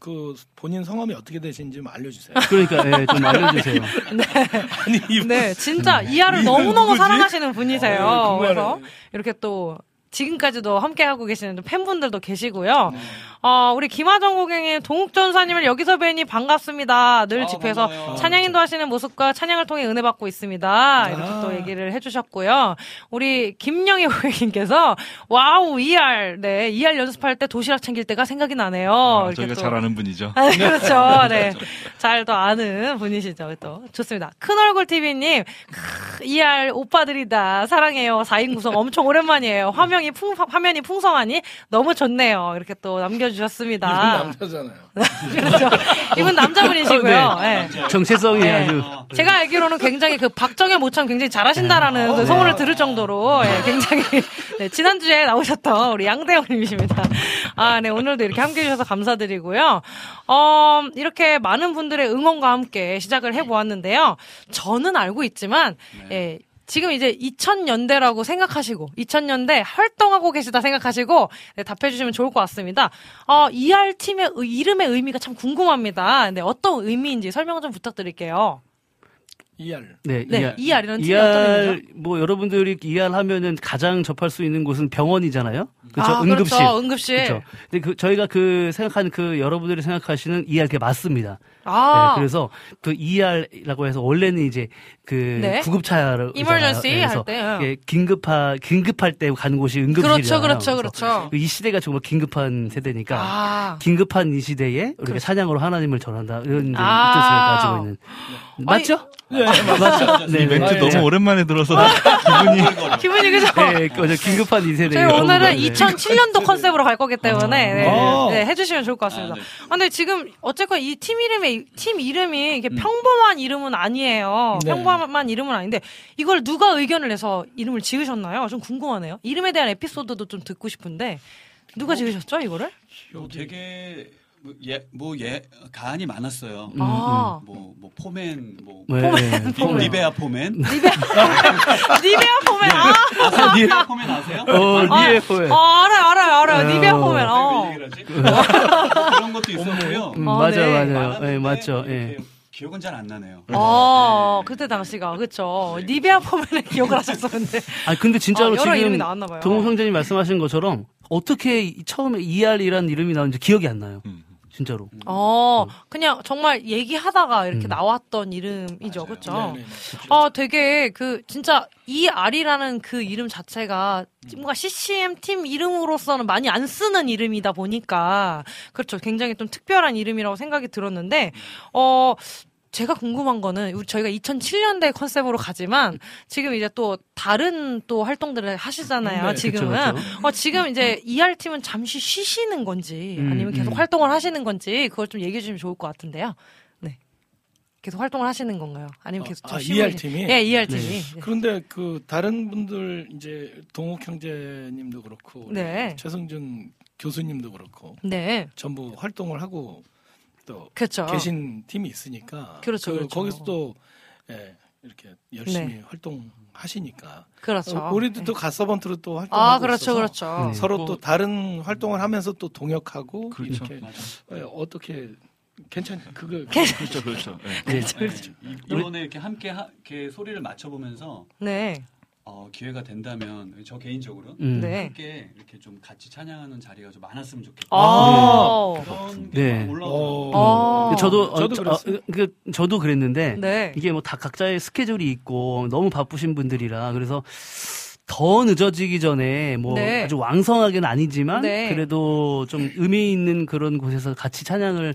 그 본인 성함이 어떻게 되시는지 좀 알려주세요. [laughs] 그러니까 예, 좀 알려주세요. [laughs] 아니 이 네, 진짜 이하를 너무너무 누구지? 사랑하시는 분이세요. 어, 궁금하네. 그래서 이렇게 또 지금까지도 함께하고 계시는 팬분들도 계시고요. 어, 우리 김하정 고객님, 동욱전사님을 여기서 뵈니 반갑습니다. 늘 아, 집회에서 반가워요. 찬양인도 하시는 모습과 찬양을 통해 은혜 받고 있습니다. 이렇게 아. 또 얘기를 해주셨고요. 우리 김영희 고객님께서 와우, ER. 네, ER 연습할 때 도시락 챙길 때가 생각이 나네요. 아, 이렇게 저희가 또. 잘 아는 분이죠. 아, 그렇죠. [laughs] 네. 잘 또 아는 분이시죠. 또. 좋습니다. 큰얼굴 TV님, ER 오빠들이다. 사랑해요. 4인 구성 엄청 오랜만이에요. 화면 이 풍, 화면이 풍성하니 너무 좋네요. 이렇게 또 이분 남겨주셨습니다. 남자잖아요. [laughs] 그렇죠. 이분 남자분이시고요. 네. 네. 정체성이 네. 아주 제가 알기로는 굉장히 그 박정현 모창 굉장히 잘하신다라는 그 소문을 들을 정도로 예, 굉장히 네, 지난주에 나오셨던 우리 양대영님이십니다. 아, 네 오늘도 이렇게 함께 해주셔서 감사드리고요. 어, 이렇게 많은 분들의 응원과 함께 시작을 해보았는데요. 저는 알고 있지만 예. 지금 이제 2000년대라고 생각하시고 2000년대 활동하고 계시다 생각하시고 네, 답해 주시면 좋을 것 같습니다. 어, ER 팀의 의- 이름의 의미가 참 궁금합니다. 네, 어떤 의미인지 설명 좀 부탁드릴게요. ER. 네, 네, ER이라는 팀이 어떤 ER 의미죠? 뭐 여러분들이 ER 하면은 가장 접할 수 있는 곳은 병원이잖아요. 그렇죠. 아, 응급실. 그렇죠. 응급실. 그렇죠. 근데 그 저희가 그 생각하는 그 여러분들이 생각하시는 ER 그게 맞습니다. 아, 네, 그래서 그 ER라고 해서 원래는 이제 그 네. 구급차를 Emergency 그래서 할 때, 응. 예, 긴급하 긴급할 때 가는 곳이 응급실이잖아요. 그렇죠, 그렇죠, 그렇죠. 이 시대가 정말 긴급한 세대니까 아, 긴급한 이 시대에 우리가 그렇죠. 찬양으로 하나님을 전한다 이런 이제 아. 뜻을 가지고 있는 맞죠? 네, 맞죠? 네, 이 멘트 네. 너무 오랜만에 들어서 기분이 [laughs] 기분이 그죠? 네, 그 긴급한 이 세대. 저희 오늘은 2007년도 컨셉으로 갈 거기 때문에 네, 아. 네, 해주시면 좋을 것 같습니다. 아, 네. 아, 근데 지금 어쨌건 이 팀 이름 이 팀 이름이 이게 평범한 이름은 아니에요. 네. 평범한 이름은 아닌데 이걸 누가 의견을 내서 이름을 지으셨나요? 좀 궁금하네요. 이름에 대한 에피소드도 좀 듣고 싶은데 누가 지으셨죠 이거를? 뭐 되게 뭐 예, 뭐 예, 가안이 많았어요. 음, 아, 뭐, 뭐 포맨, 뭐 네, [laughs] 네. 리- 리베아 포맨. 니베아 포맨 아, 아세요? 리베아 포맨 아세요? 어, 니에 포에. 아, 알아요 알아요 알아요 어. 니베아 포맨 왜 어. 하지? 그런 것도 있었고요. 음, 어, 맞아요, 네. 맞아요. 예, 맞죠. 예. 기억은 잘 안 나네요. 어, 네. 그때 당시가 그쵸. 니베아 포맨을 [laughs] 기억을 하셨었는데. 아 근데 진짜로 아, 지금 나왔나 봐요. 동욱 형제님 말씀하신 것처럼 어떻게 이- 처음에 ER이라는 이름이 나왔는지 기억이 안 나요. 음. 진짜로. 어, 그냥 정말 얘기하다가 이렇게 음. 나왔던 이름이죠. 그쵸? 네. 아, 되게 그 진짜 이 알이라는 그 이름 자체가 뭔가 CCM 팀 이름으로서는 많이 안 쓰는 이름이다 보니까 그렇죠. 굉장히 좀 특별한 이름이라고 생각이 들었는데 어 제가 궁금한 거는 우리 저희가 2007년대 컨셉으로 가지만 지금 이제 또 다른 또 활동들을 하시잖아요. 네, 지금은 그쵸, 어 지금 이제 ER 팀은 잠시 쉬시는 건지 음, 아니면 계속 음. 활동을 하시는 건지 그걸 좀 얘기해 주시면 좋을 것 같은데요. 네. 계속 활동을 하시는 건가요? 아니면 계속 아, 좀 아, ER 팀이? 예, ER 팀이. 네. 그런데 그 다른 분들 이제 동욱 형제님도 그렇고 네. 최승준 교수님도 그렇고 네. 전부 활동을 하고 또 그렇죠. 계신 팀이 있으니까 그렇죠, 그 그렇죠. 거기서 또 예, 이렇게 열심히 활동하시니까 그렇죠. 어, 우리도 또 가서번트로 또 활동하고 아, 그렇죠, 있어서 그렇죠. 네. 서로 뭐- 또 다른 활동을 하면서 또 동역하고 그렇죠. 이렇게. 예, 어떻게 괜찮 그거 [laughs] 그렇죠, 그렇죠. 네. 네. 네. 이번에 이렇게 함께 하, 이렇게 소리를 맞춰 보면서 네. 어, 기회가 된다면 저 개인적으로 음. 네. 함께 이렇게 좀 같이 찬양하는 자리가 좀 많았으면 좋겠다. 아. 그런 네. 게 올라오더라고요. 어. 저도 어, 저도 저. 어, 그, 저도 그랬는데 네. 이게 뭐 다 각자의 스케줄이 있고 너무 바쁘신 분들이라 그래서 더 늦어지기 전에 뭐 네. 아주 왕성하게는 아니지만 네. 그래도 좀 의미 있는 그런 곳에서 같이 찬양을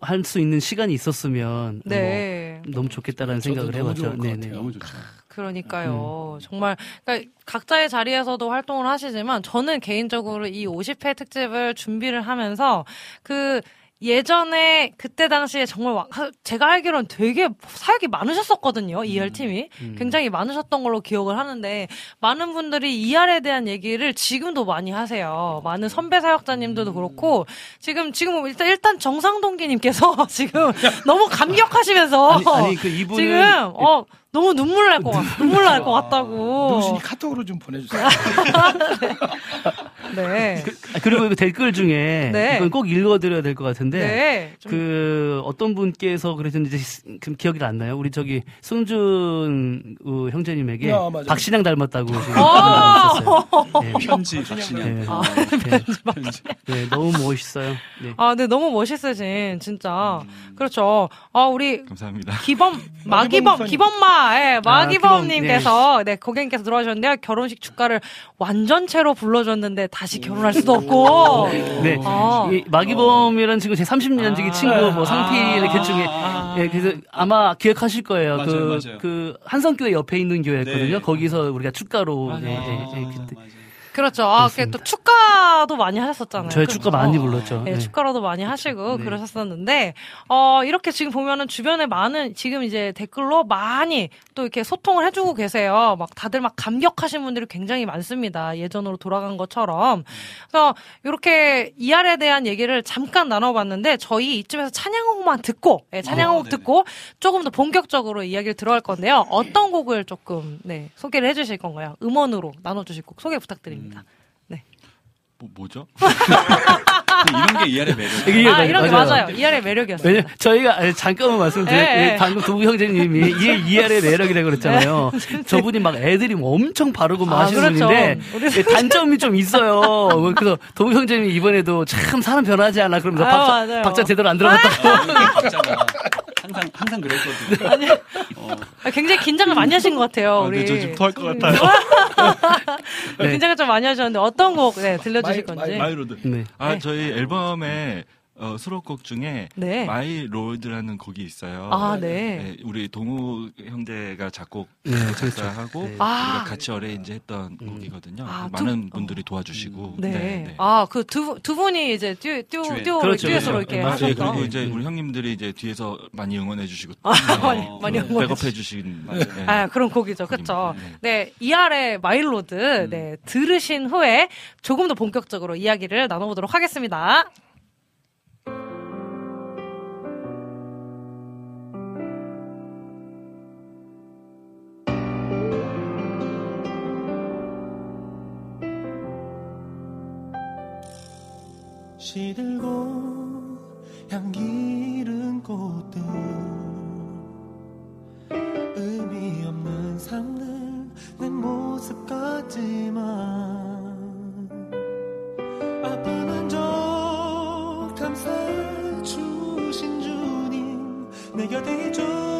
할 수 있는 시간이 있었으면 네. 뭐 너무 좋겠다라는 생각을 해봤죠. 네네. 너무 좋죠. 그러니까요. 정말 그러니까 각자의 자리에서도 활동을 하시지만 저는 개인적으로 이 50회 특집을 준비를 하면서 그 예전에 그때 당시에 정말 제가 알기로는 되게 사역이 많으셨었거든요. 이R 팀이 음. 굉장히 많으셨던 걸로 기억을 하는데 많은 분들이 ER에 대한 얘기를 지금도 많이 하세요. 많은 선배 사역자님들도 그렇고 지금 지금 일단 일단 정상동기님께서 [laughs] 지금 너무 감격하시면서 아니, 아니 그 이분은 지금 어 너무 눈물 날 것 같, 눈물 날 것 같다고. 누구신지 카톡으로 좀 보내주세요. [laughs] 네. 아, 그리고 그 댓글 중에 네. 이건 꼭 읽어드려야 될 것 같은데 네. 좀- 그 어떤 분께서 그러셨는지 그 기억이 안 나요. 우리 저기 승준 어, 형제님에게 아. 박신양 닮았다고 지금 아. 네. 편지 박신양. 네. 어, [laughs] 편지. 네, 너무 멋있어요. 네. 아, 네, 너무 멋있으신, 진짜. 그렇죠. 아, 우리, 감사합니다. 기범, 마기범, 마기범 기 범마, 예, 마기범님께서, 기범, 네, 고객님께서 들어가셨는데요. 결혼식 축가를 완전체로 불러줬는데 다시 결혼할 수도 없고. 네. 아. 이 마기범이라는 친구 제 30년 지기 친구 뭐 상필 이렇게 중에 아. 예, 그래서 아마 기억하실 거예요. 맞아요, 그, 맞아요. 그 한성교회 옆에 있는 교회였거든요. 네. 거기서 우리가 축가로 맞아. 예, 예, 예, 그때 맞아. 그렇죠. 아, 그게 또 축가도 많이 하셨었잖아요. 저희 그렇죠? 축가 많이 불렀죠. 네, 네. 축가로도 많이 하시고 네. 그러셨었는데 어 이렇게 지금 보면은 주변에 많은 지금 이제 댓글로 많이 또 이렇게 소통을 해주고 계세요. 막 다들 막 감격하신 분들이 굉장히 많습니다. 예전으로 돌아간 것처럼. 그래서 이렇게 이알에 대한 얘기를 잠깐 나눠봤는데 저희 이쯤에서 찬양곡만 듣고 예, 찬양곡 아, 네네. 듣고 조금 더 본격적으로 이야기를 들어갈 건데요. 어떤 곡을 조금 네 소개를 해주실 건가요? 음원으로 나눠주실 곡 소개 부탁드립니다. 뭐, 뭐죠? [laughs] 이런 게 ER의 매력. 이게 아 이런 게 맞아요. 맞아요. 이알의 매력이었어요. 왜냐 저희가 아니, 잠깐만 말씀드려요. 네, 네. 방금 두부 형제님이 이게 이알의 매력이라고 그랬잖아요. [laughs] 저분이 막 애들이 뭐 엄청 바르고 막 아, 하시는 그렇죠. 분인데 예, 단점이 좀 있어요. 그래서 두부 형제님이 이번에도 참 사람 변하지 않아 그러면서 아유, 박자. 박자 제대로 안 들어갔다고. 박자가 항상 항상 그랬거든요. [laughs] 아니, 어, 아, 굉장히 긴장을 많이 하신 것 같아요. 아, 우리. 네, 저 지금 토할 것 같아요. [laughs] [laughs] 네. 긴장을 좀 많이 하셨는데 어떤 곡 네, 들려주실 마이- 건지. My Lord. 네. 아, 네. 저희 앨범에 어, 수록곡 중에 네. My Lord라는 곡이 있어요. 아, 네. 네, 우리 동우 형제가 작곡 네, 작사하고 네. 아. 우리가 같이 arrange 했던 음. 곡이거든요. 아, 많은 두- 분들이 도와주시고. 네. 아, 그 두, 두 분이 이제 듀, 듀. 듀오로, 그렇죠, 듀엣으로 그렇죠. 이렇게 네, 네, 하셨죠. 그리고 이제 음. 우리 형님들이 이제 뒤에서 많이 응원해 주시고 아, 많이, 어, 많이 네. 응원해 백업해 주신. 네. 아, 그런 곡이죠. 그쵸. 곡입니다. 네, 이알의 마일로드, 음. 네, 들으신 후에 조금 더 본격적으로 이야기를 나눠 보도록 하겠습니다. 시들고 향기 잃은 꽃들. 의미 없는 삶들 내 모습 같지만. 아픈 흔적 감싸 주신 주님 내 곁에 있죠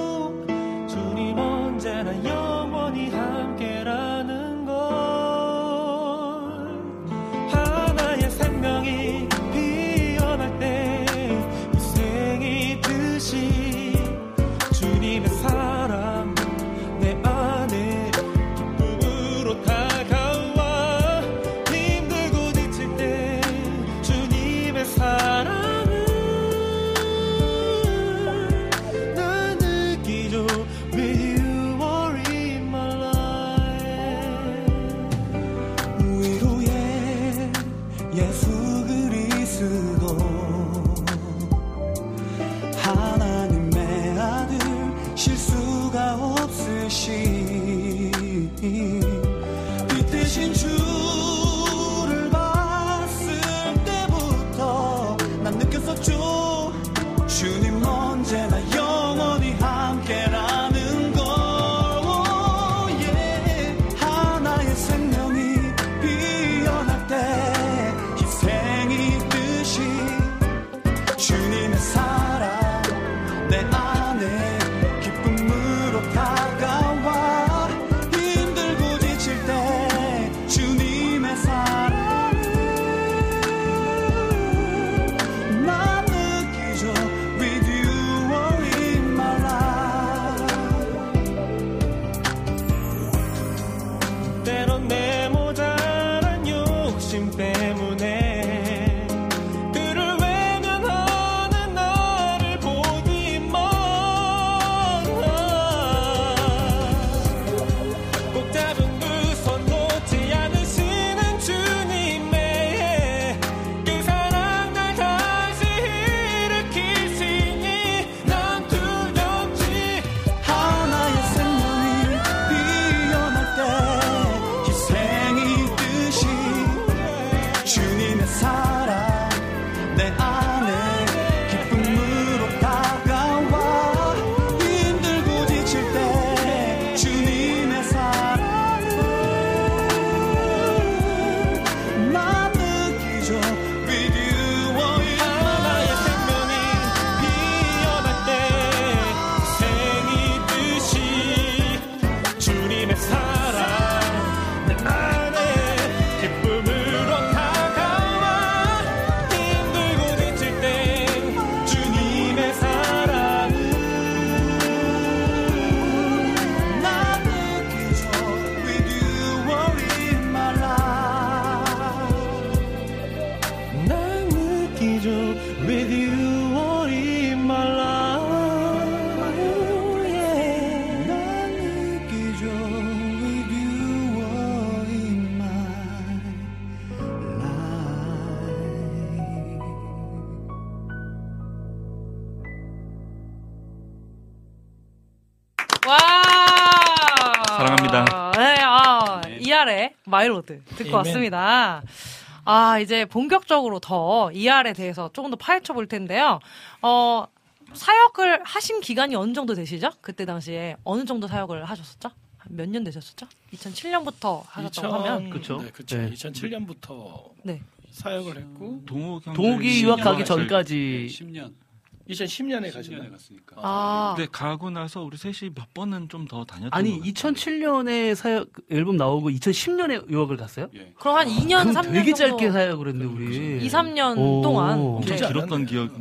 사랑합니다. 네, 아, ER의 My Lord 듣고 아멘. 왔습니다. 아, 이제 본격적으로 더 ER에 대해서 조금 더 파헤쳐 볼 텐데요. 어, 사역을 하신 기간이 어느 정도 되시죠? 그때 당시에 어느 정도 사역을 하셨었죠? 몇 년 되셨었죠? 2007년부터 하셨다고 하면. 그쵸? 네, 그쵸. 네. 2007년부터 네. 사역을 했고 동욱이 유학 가기 전까지 10년 2010년에 10년에 가셨나요? 갔으니까. 아, 근데 가고 나서 우리 셋이 몇 번은 좀 더 다녔던 아니 것 같아요. 2007년에 사역 앨범 나오고 2010년에 유학을 갔어요? 예. 그럼 한 2년, 그럼 3년 되게 정도 짧게 사역을 했는데 우리 2, 3년 오. 동안 엄청 네. 길었던 기억 어,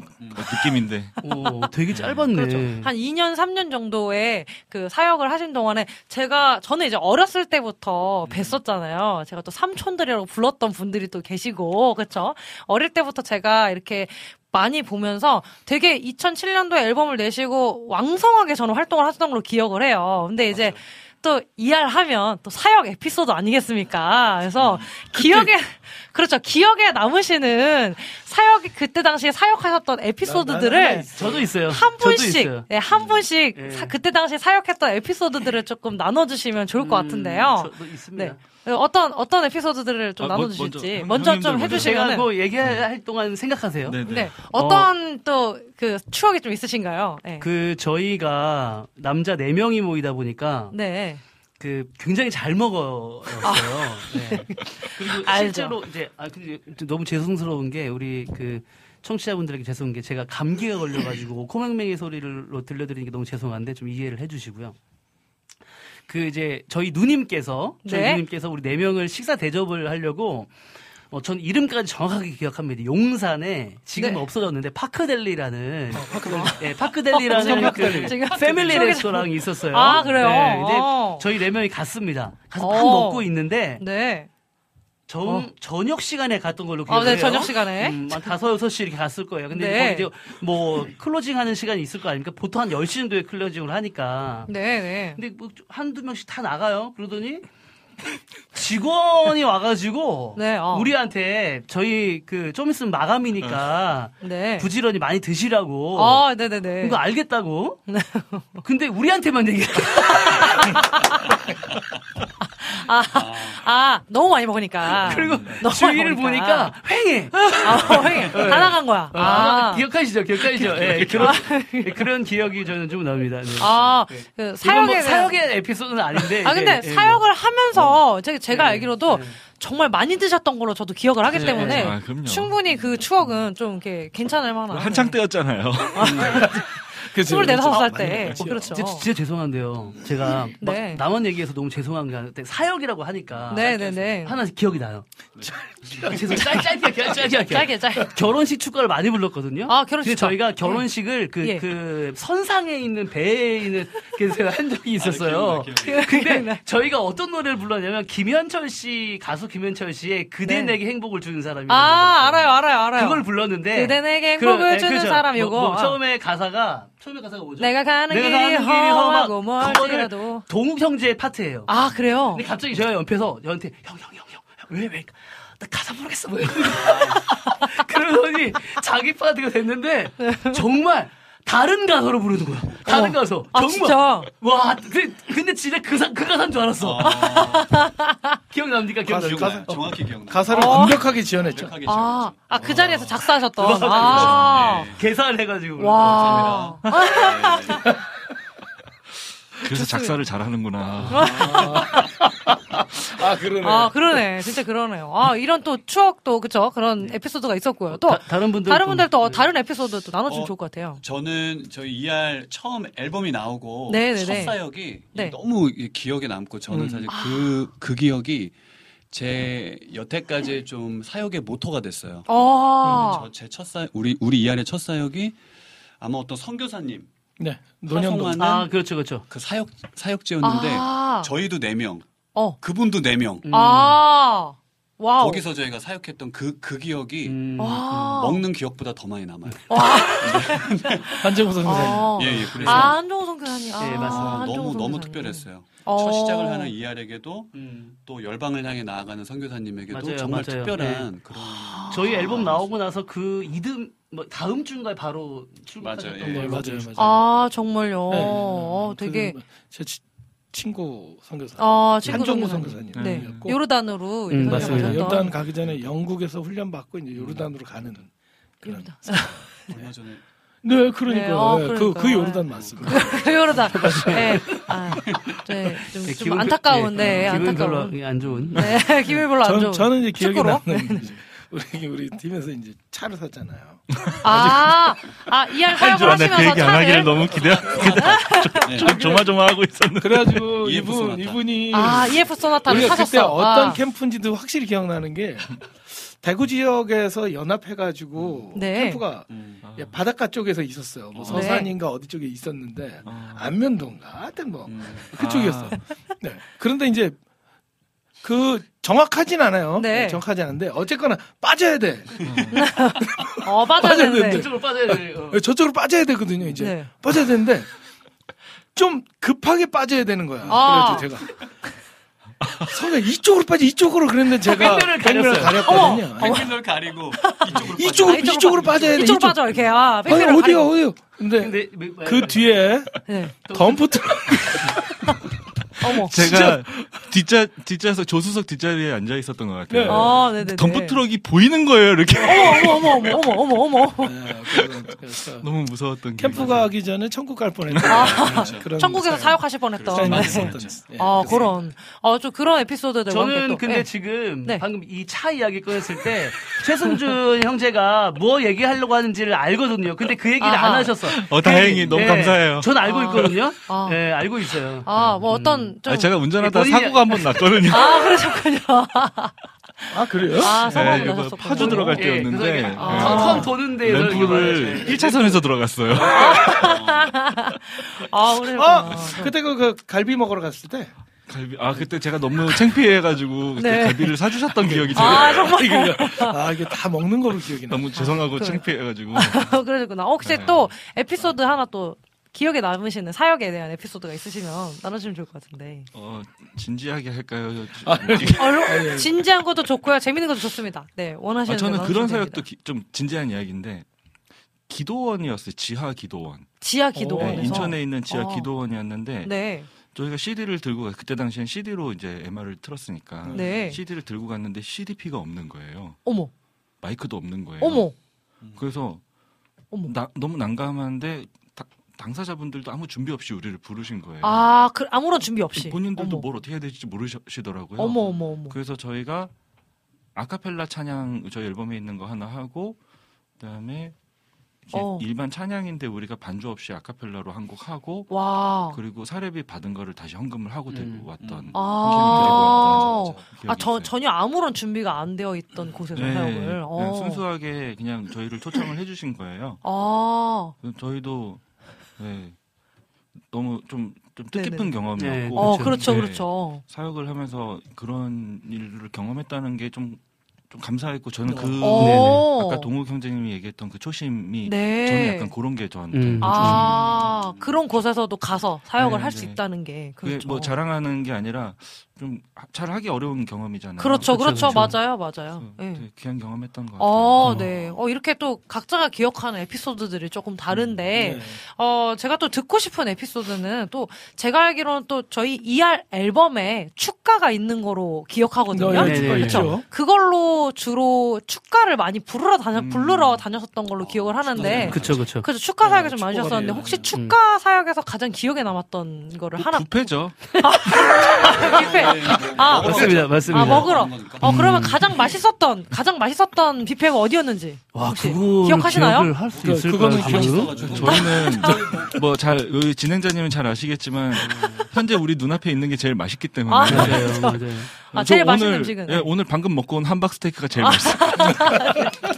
느낌인데 [laughs] 오, 되게 짧았네. 그렇죠. 한 2년, 3년 정도의 그 사역을 하신 동안에 제가 저는 이제 어렸을 때부터 뵀었잖아요. 제가 또 삼촌들이라고 불렀던 분들이 또 계시고, 그렇죠? 어릴 때부터 제가 이렇게 많이 보면서 되게 2007년도에 앨범을 내시고 왕성하게 저는 활동을 하셨던 걸로 기억을 해요. 근데 이제 또 ER 하면 또 사역 에피소드 아니겠습니까? 그래서 기억에 [laughs] 그렇죠. 기억에 남으시는 사역 그때 당시에 사역하셨던 에피소드들을 저도 있어요. 한 분씩, 있어요. 네, 한 분씩 예. 사- 그때 당시 사역했던 에피소드들을 조금 나눠주시면 좋을 것 음, 같은데요. 저도 있습니다. 네. 어떤, 어떤 에피소드들을 좀 아, 뭐- 나눠주실지. 먼저, 먼저, 형- 좀 해주시면은. 뭐 얘기할 동안 생각하세요. 네네. 네. 어떤 또그 추억이 좀 있으신가요? 네. 그 저희가 남자 4 명이 모이다 보니까 네. 그 굉장히 잘 먹었어요. 네. 그리고 [laughs] 알죠. 실제로 이제 아 근데 너무 죄송스러운 게 우리 그 청취자분들에게 죄송한 게 제가 감기가 걸려가지고 [laughs] 코맹맹이 소리로 들려드리는 게 너무 죄송한데 좀 이해를 해주시고요. 그 이제 저희 누님께서 저희 네. 누님께서 우리 네 명을 식사 대접을 하려고 어, 전 이름까지 정확하게 기억합니다. 용산에 지금 네. 은 없어졌는데 파크델리라는 파크델리. 네, 파크델리라는 지금 그 패밀리 레스토랑이 있었어요. 아, 그래요? 네, 근데 어. 저희 네 명이 갔습니다. 가서 밥 어. 먹고 있는데 네. 정, 어. 저녁 시간에 갔던 걸로 아, 기억해요. 네, 저녁 시간에. 음, 한 다섯 여섯 시 이렇게 갔을 거예요. 근데 네. 이제 뭐 closing 하는 시간이 있을 거 아닙니까? 보통 한 10시 정도에 closing을 하니까. 네, 네. 근데 뭐 한두 명씩 다 나가요. 그러더니 직원이 와가지고 네, 어. 우리한테 저희 그 좀 있으면 마감이니까 네. 부지런히 많이 드시라고 아, 네네네. 그거 알겠다고. [laughs] 근데 우리한테만 얘기해. [laughs] 아, 아, 너무 많이 먹으니까. 그리고 너무 주위를 보니까 횡해. 아, 횡해. 다 나간 거야. 아, 아, 기억하시죠? 기억하시죠? 예, 그런 예, 그런 기억이 저는 좀 납니다. 네. 아, 네. 그 이건 뭐 사역의 에피소드는 아닌데. 아 근데 예, 예, 사역을 하면서 제가, 제가 네, 알기로도 네. 정말 많이 드셨던 걸로 저도 기억을 하기 네, 때문에 아. 충분히 그 추억은 좀 이렇게 괜찮을 만한. 한창 때였잖아요. [laughs] 스물네다섯. 살 많이 때. 뭐 그렇죠. 진짜, 진짜 죄송한데요. 제가 막 네. 남원 얘기해서 너무 죄송한 게 사역이라고 하니까 네네네. 하나 기억이 나요. [laughs] 죄송 짧 짧게 짧게. 짧게 짧게. 결혼식 축가를 많이 불렀거든요. 아, 결혼식 근데 축가. 저희가 결혼식을 그, 예. 그 선상에 있는 배에 있는 [laughs] 그 제가 한 적이 있었어요. 기억나, 기억나. 근데 [laughs] 저희가 어떤 노래를 불렀냐면 김현철 씨 가수 김현철 씨의 그대 네. 내게 행복을 주는 사람이 아 알아요 알아요 알아요. 그걸 불렀는데 그대 내게 그, 행복을 네, 주는 그죠. 사람 뭐, 요거. 뭐 아. 처음에 가사가 처음에 가사가 뭐죠? 내가 가는 내가 길이 길이 험하고 멀지라도. 동욱 형제의 파트예요. 아 그래요. 근데 갑자기 제가 옆에서 저한테 형 형 형 형 왜왜나 가사 모르겠어 뭐 [laughs] 그러더니 자기 파트가 됐는데 정말 다른 가사로 부르는 거야. 다른 어머. 가사. 아, 정말. 진짜? 와, 근데, 근데 진짜 그, 사, 그 가사인 줄 알았어. [laughs] 기억납니까? 기억납니까? 기억나요. 정확히 기억나. 가사를 어. 완벽하게 지어냈죠. 완벽하게 아. 아 그 자리에서 작사하셨던. 아. 계산을 해가지고. 와. [laughs] 그래서 작사를 잘하는구나. 아 그러네. 아 그러네. 진짜 그러네요. 아 이런 또 추억도 그쵸 그런 에피소드가 있었고요. 또 다, 다른 분들. 다른 분들 또 다른 에피소드 또 나눠주면 어, 좋을 것 같아요. 저는 저희 ER 처음 앨범이 나오고 네네네. 첫 사역이 네. 너무 이 기억에 남고 저는 음. 사실 그, 그 기억이 제 여태까지의 좀 사역의 모토가 됐어요. 어. 저제 첫 사, 우리, 우리 ER의 첫 사역이 아마 어떤 선교사님, 네. 노년동. 아, 그렇죠, 그렇죠. 그 사역, 사역지였는데 아. 저희도 4명, 어. 그분도 4명. 음. 아. Wow. 거기서 저희가 사역했던 그, 그 기억이 음, 와. 먹는 기억보다 더 많이 남아요. [laughs] 한정호 선생님. 아. 예, 예, 그래서 아, 한종호 선교사님. 아, 예, 맞습니다. 너무, 너무 선교사님. 특별했어요. 어. 첫 시작을 하는 ER에게도 음. 또 열방을 향해 나아가는 선교사님에게도 맞아요, 정말 맞아요. 특별한 그런 저희 앨범 나오고 나서 그 이듬, 뭐, 다음 주인가에 바로 맞아요. 예. 네, 걸로 맞아요, 맞아요. 아, 정말요. 네. 어, 되게. 그, 제 치- 친구 선교사. 아, 친구 한정우 선교사님. 선교사님. 네. 였고, 요르단으로 음, 맞습니다. 요르단 가기 전에 영국에서 훈련 받고 이제 요르단으로 가는 그런. 요르단. 얼마 전에 네, 그러니까 네, 어, 네, 그. 그 요르단 맞습니다. 그 요르단. [laughs] 네. 아, 네. 좀, 네, 좀 기분- 안타까운, 네, 기분 안타까운. 별로 안 좋은. 네, [laughs] 기분이 별로 안 전, 좋은. 저는 이제 기억이 축구로? 나는 우리 우리 팀에서 이제 차를 샀잖아요. 아, 아, 이할 알았네. 하시면서 그 얘기 안 하기를 차를. 너무 기대, 네. 좀 조마조마하고 있었는데. 그래가지고 [laughs] EF 이분 소나타. 이분이 아, EF 소나타를 우리가 그때 사셨어. 어떤 아. 캠프인지도 확실히 기억나는 게 대구 지역에서 연합해가지고 네. 캠프가 음. 예, 바닷가 쪽에서 있었어요. 뭐 어. 서산인가 어디 쪽에 있었는데 어. 안면도인가 하여튼 뭐 음. 그쪽이었어. 아. 네. 그런데 이제 그 정확하진 않아요. 네. 정확하지 않은데 어쨌거나 빠져야 돼. [laughs] 어, 빠져야 되는데. 되는데. 그쪽으로 빠져야 돼. 어. 네, 저쪽으로 빠져야 되거든요. 이제 네. 빠져야 되는데 좀 급하게 빠져야 되는 거야. 아. 그래서 제가 서가 이쪽으로 빠져 이쪽으로 그랬는데 제가 가렸어요. 가렸거든요. 팬들을 가리고 이쪽으로 이쪽으로 아, 이쪽으로 이쪽으로 빠- 빠져야 돼. 이쪽으로 이쪽. 빠져, 이렇게. 아, 아니 팬들을 어디요 가리고. 어디요. 근데 근데 뭐- 그 뒤에 네. 덤프 트럭 [laughs] 어머. 제가 뒷자, 뒷자에서 조수석 뒷자리에 앉아 있었던 것 같아요. 네. 아, 네네네. 덤프 트럭이 보이는 거예요, 이렇게. 어머, 어머, 어머, 어머, 어머, 어머. 네, 그래서- 너무 무서웠던 캠프 기억이 가기 전에 천국 갈 뻔했던 아, 그런 천국에서. 사역하실 뻔했던. 네. 예, 아, 그런. 어, 좀 그런 에피소드들. 저는 근데 지금 네. 방금 이 차 이야기 꺼냈을 때 최승준 [laughs] 형제가 뭐 얘기하려고 하는지를 알거든요. 근데 그 얘기를 아하. 안 하셨어. 어, 다행히 너무 네. 감사해요. 전 알고 아. 있거든요. 아. 네, 알고 있어요. 아, 뭐 어떤 좀. 아니, 제가 운전하다 본인이- 사고가 한 번 났거든요. 아, 그러셨군요. 아 그래요? 아, 네, 사고가 이거 나셨었군요. 파주 들어갈 예, 때였는데 아. 네. 텅텅 도는 데에서 이렇게 램프를 말하죠. 1차선에서 들어갔어요. [laughs] 아, 그래. 아 그때 그, 그 갈비 먹으러 갔을 때 갈비, 아, 그때 제가 너무 창피해가지고 그때 네. 갈비를 사주셨던 기억이 들어요. 아, 정말. 아 이게 다 먹는 거로 기억이 나. 너무 죄송하고 그래. 창피해가지고. [laughs] 그러셨구나. 혹시 네. 또 에피소드 하나 또 기억에 남으시는 사역에 대한 에피소드가 있으시면 나눠주시면 좋을 것 같은데. 어, 진지하게 할까요? 어, 아, 예. 진지한 것도 좋고요. 재밌는 것도 좋습니다. 네, 원하시는 아, 저는 그런 사역도. 기- 좀 진지한 이야기인데 기도원이었어요. 지하 기도원. 지하 네, 기도원에서. 인천에 있는 지하 어. 기도원이었는데 네. 저희가 CD를 들고 가- 그때 당시엔 CD로 이제 MR을 틀었으니까 네. CD를 들고 갔는데 CDP가 없는 거예요. 어머, 마이크도 없는 거예요. 어머, 그래서 어머. 나- 너무 난감한데 다- 당사자분들도 아무 준비 없이 우리를 부르신 거예요. 아, 그 아무런 준비 없이. 본인들도 어머. 뭘 어떻게 해야 될지 모르시더라고요. 어머, 어머, 어머. 그래서 저희가 아카펠라 찬양 저희 앨범에 있는 거 하나 하고 그다음에 어. 일반 찬양인데 우리가 반주 없이 아카펠라로 한 곡 하고 와. 그리고 사례비 받은 거를 다시 헌금을 하고 들고 음, 왔던 아, 기억이 아, 저. 전혀 아무런 준비가 안 되어 있던 곳에서 네, 사역을. 그냥 어. 순수하게 그냥 저희를 초청을 해주신 거예요. 아, 저희도 네, 너무 좀, 좀 네네. 뜻깊은 경험이었고 네, 어, 그렇죠. 그렇죠, 네, 그렇죠. 사역을 하면서 그런 일을 경험했다는 게 좀 좀 감사했고 저는 그 어. 아까 동욱 형제님이 얘기했던 그 초심이 네. 저는 약간 그런 게 저한테 음. 아, 그런 곳에서도 가서 사역을 네, 할수 네. 있다는 게. 그게 그렇죠. 뭐 자랑하는 게 아니라 좀 잘 하기 어려운 경험이잖아요. 그렇죠, 그렇죠. 그렇죠. 맞아요, 맞아요. 되게 귀한 경험했던 것 같아요. 어, 네. 어, 이렇게 또 각자가 기억하는 에피소드들이 조금 다른데, 네. 어, 제가 또 듣고 싶은 에피소드는 또, 제가 알기로는 또 저희 ER 앨범에 축가가 있는 거로 기억하거든요. 네, 네, 네, 있죠. 그걸로 주로 축가를 많이 부르러 다녔, 음. 부르러 다녔었던 걸로 기억을 하는데, 그쵸, 그쵸. 그래서 축가 사역을 좀 네, 많이 하셨었는데, 축가를. 혹시 음. 축가 사역에서 가장 기억에 남았던 거를 하나, 부패죠. 뷔페. 아, 맞습니다, 맞습니다. 아, 먹으러. 어, 그러면 가장 맛있었던, 가장 맛있었던 뷔페가 어디였는지. 와, 그거 기억하시나요? 기억을 할수 그- 있을까요? 그거는 지금? 기억- 저희는 [laughs] [laughs] 뭐 잘 진행자님은 잘 아시겠지만 현재 우리 눈앞에 있는 게 제일 맛있기 때문에 아, 맞아요, 맞아요. 아, 저 제일 맛있는 오늘, 음식은. 예, 오늘 방금 먹고 온 함박 스테이크가 아. 제일 맛있어요. [laughs]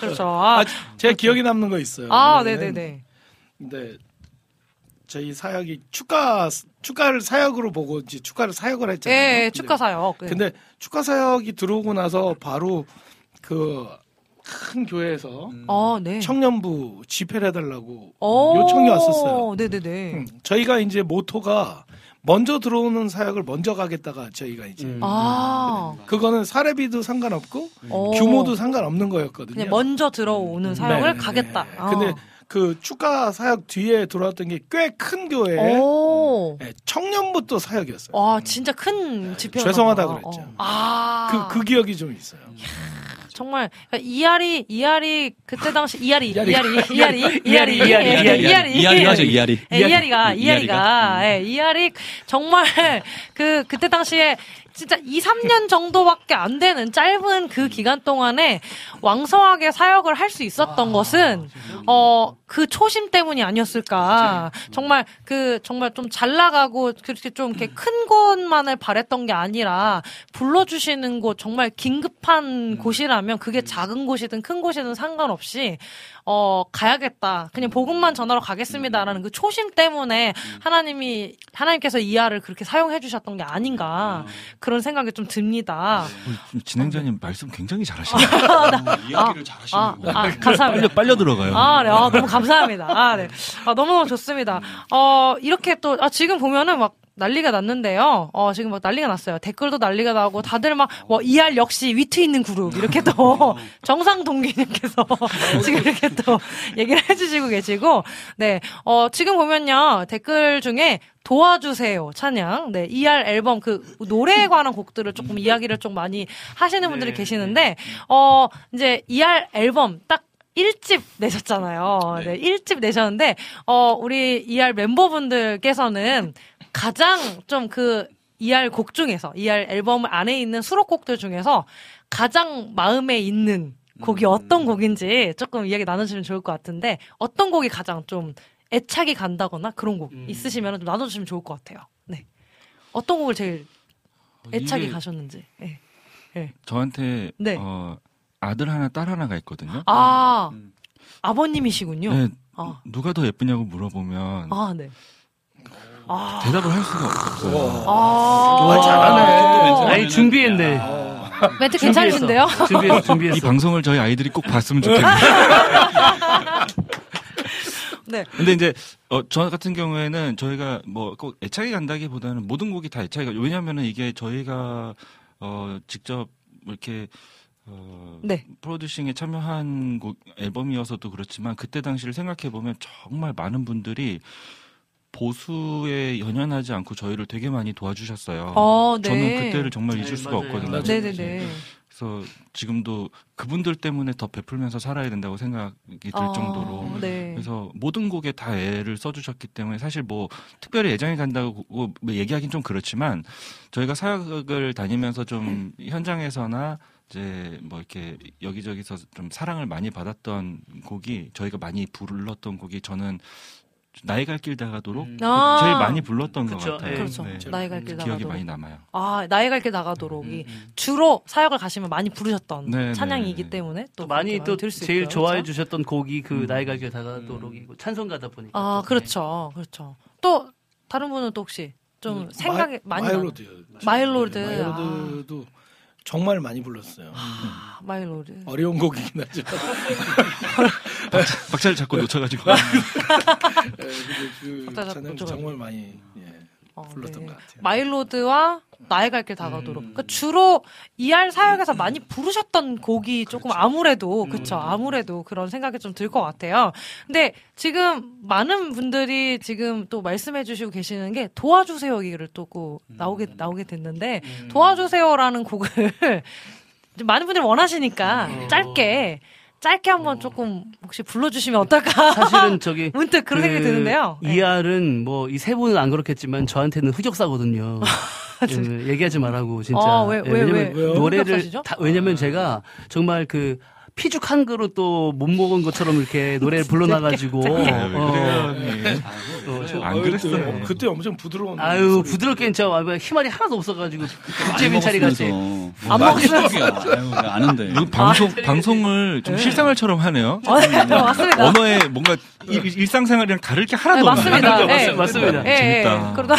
그렇죠. 아, 아, 제가 기억에 남는 거 있어요. 아, 네네네. 근데 저희 사역이 축가 축가를 사역으로 보고 이제 축가를 사역을 했잖아요. 예, 근데- 축가 사역. 네. 근데 축가 사역이 들어오고 나서 바로 그 큰 교회에서 어, 네. 청년부 집회를 해달라고 오, 요청이 왔었어요. 네네네. 음, 저희가 이제 모토가 먼저 들어오는 사역을 먼저 가겠다가 저희가 이제 음. 아, 그거는 사례비도 상관없고 어. 규모도 상관없는 거였거든요. 먼저 들어오는 사역을 네, 가겠다. 네. 아. 근데 그 축가 사역 뒤에 들어왔던 게 꽤 큰 교회 오. 예, 청년부터 사역이었어요. 와, 진짜 큰 집회. 죄송하다 그랬죠. 아. 그, 그 기억이 좀 있어요. 정말 그러니까 이알이 이알이 그때 당시 이알이 이알이. 이알이 이알이 이알이 이알이, 이알이, 이알이 이알이. 이야리 하죠, 이야리. 예, 이알이가. 이알이가 예, 이알이 정말 [laughs] 그 그때 당시에 진짜 2, 3년 정도밖에 안 되는 짧은 그 기간 동안에 왕성하게 사역을 할 수 있었던 것은 어 그 초심 때문이 아니었을까. 정말 그 정말 좀 잘 나가고 그렇게 좀 이렇게 큰 곳만을 바랬던 게 아니라 불러주시는 곳 정말 긴급한 곳이라면 그게 작은 곳이든 큰 곳이든 상관없이 어 가야겠다. 그냥 복음만 전하러 가겠습니다라는 그 초심 때문에 하나님이 하나님께서 이하를 그렇게 사용해 주셨던 게 아닌가 그런 생각이 좀 듭니다. 우리 진행자님 말씀 굉장히 잘하시네요. 이야기를 잘하시는 아, 거. 아 감사합니다. 빨려 빨려 들어가요. 아, 네. 아, 너무 감사합니다. 아, 네. 아, 너무너무 좋습니다. 어, 이렇게 또, 아, 지금 보면은 막 난리가 났는데요. 어, 지금 막 난리가 났어요. 댓글도 난리가 나고 다들 막, 뭐, 이할 역시 위트 있는 그룹. 이렇게 또, [laughs] 정상 동기님께서 [laughs] 지금 이렇게 또 얘기를 해주시고 계시고, 네. 어, 지금 보면요. 댓글 중에 도와주세요 찬양 네 ER 앨범 그 노래에 관한 곡들을 조금 이야기를 좀 많이 하시는 분들이 계시는데 어 이제 ER 앨범 딱 1집 내셨잖아요. 네, 1집 내셨는데, 어, 우리 ER 멤버분들께서는 가장 좀 그 ER 곡 중에서, ER 앨범 안에 있는 수록곡들 중에서 가장 마음에 있는 곡이 어떤 곡인지 조금 이야기 나눠주시면 좋을 것 같은데, 어떤 곡이 가장 좀 애착이 간다거나 그런 곡 있으시면 좀 나눠주시면 좋을 것 같아요. 네. 어떤 곡을 제일 애착이 이게 가셨는지. 네. 저한테 네. 어, 아들 하나 딸 하나가 있거든요. 아, 아버님이시군요. 네, 아. 누가 더 예쁘냐고 물어보면 아, 네. 아, 대답을 할 수가 없어요. 아, 아, 잘하네. 아니, 준비했네. 멘트 괜찮으신데요? 준비했어, 이 준비했어. 방송을 저희 아이들이 꼭 봤으면 좋겠네요. [laughs] 네. 근데 이제 어, 저 같은 경우에는 저희가 뭐 꼭 애착이 간다기보다는 모든 곡이 다 애착이 가. 왜냐하면은 이게 저희가 어, 직접 이렇게 어, 네. 프로듀싱에 참여한 곡 앨범이어서도 그렇지만 그때 당시를 생각해 보면 정말 많은 분들이 보수에 연연하지 않고 저희를 되게 많이 도와주셨어요. 어, 네. 저는 그때를 정말 네, 잊을 수가 맞아요. 없거든요. 네네네. 그래서 지금도 그분들 때문에 더 베풀면서 살아야 된다고 생각이 들 어, 정도로 네. 그래서 모든 곡에 다 애를 써주셨기 때문에 사실 뭐 특별히 애정이 간다고 뭐 얘기하긴 좀 그렇지만 저희가 사역을 다니면서 좀 현장에서나 이제 뭐 이렇게 여기저기서 좀 사랑을 많이 받았던 곡이 저희가 많이 불렀던 곡이 저는 나이 갈길 다가도록 음. 아. 제일 많이 불렀던 것 그쵸, 같아요. 예. 그렇죠. 네. 나이 갈길 기억이 나가도록. 많이 남아요. 아, 나의 갈 길 다 가도록이 음, 음. 주로 사역을 가시면 많이 부르셨던 네, 찬양이기 네. 때문에 또 또 많이 또 들을 수 제일 있고요. 좋아해 그렇죠? 주셨던 곡이 그 음. 나의 갈 길 다 가도록이고 찬송가다 보니까. 아, 또. 그렇죠. 그렇죠. 또 다른 분은 또 혹시 좀 생각이 많이 나 음, My Lord요. My Lord. 네, My Lord도 정말 많이 불렀어요. 아, My Lord. 어려운 곡이긴 하죠. [laughs] 박자를 자꾸 놓쳐가지고 [laughs] 네, 그 박자 놓쳐가지고. 정말 많이 예, 어, 불렀던 네. 것 같아요. 마일로드와 나의 갈 길 다가도록. 음. 그러니까 주로 ER 사역에서 많이 부르셨던 곡이 조금 그렇죠. 아무래도 음. 그쵸 아무래도 그런 생각이 좀 들 것 같아요. 근데 지금 많은 분들이 지금 또 말씀해주시고 계시는 게 도와주세요 얘기를 또 꾸- 나오게 나오게 됐는데 음. 도와주세요라는 곡을 좀 [laughs] 많은 분들이 원하시니까 어. 짧게 짧게 한번 조금 혹시 불러주시면 어떨까? 사실은 저기 [laughs] 문득 그런 생각이 드는데요. 네. 이알은 뭐 이 세 분은 안 그렇겠지만 저한테는 흑역사거든요. [laughs] 예, 얘기하지 말라고 진짜. 아, 왜, 예, 왜, 왜냐면 왜? 노래를? 다, 왜냐면 제가 정말 그 피죽 한 그릇도 못 먹은 것처럼 이렇게 노래를 불러놔가지고. 아, [laughs] 왜 어, 어, 저- 안 그랬어요. 그때 엄청 부드러운. 아유. 부드럽게 진짜 희말이 하나도 없어가지고 국제민 차리 같이. 먹었으면서. 안뭐 먹었어요? 아는데. 방송 방송을 좀 실생활처럼 하네요. 어, 네, 맞습니다. 언어에 뭔가 일, 일상생활이랑 다를 게 하나도 네, 없네요. 맞습니다. 맞- 예. 맞습니다. 예, 예. 재밌다. 그러다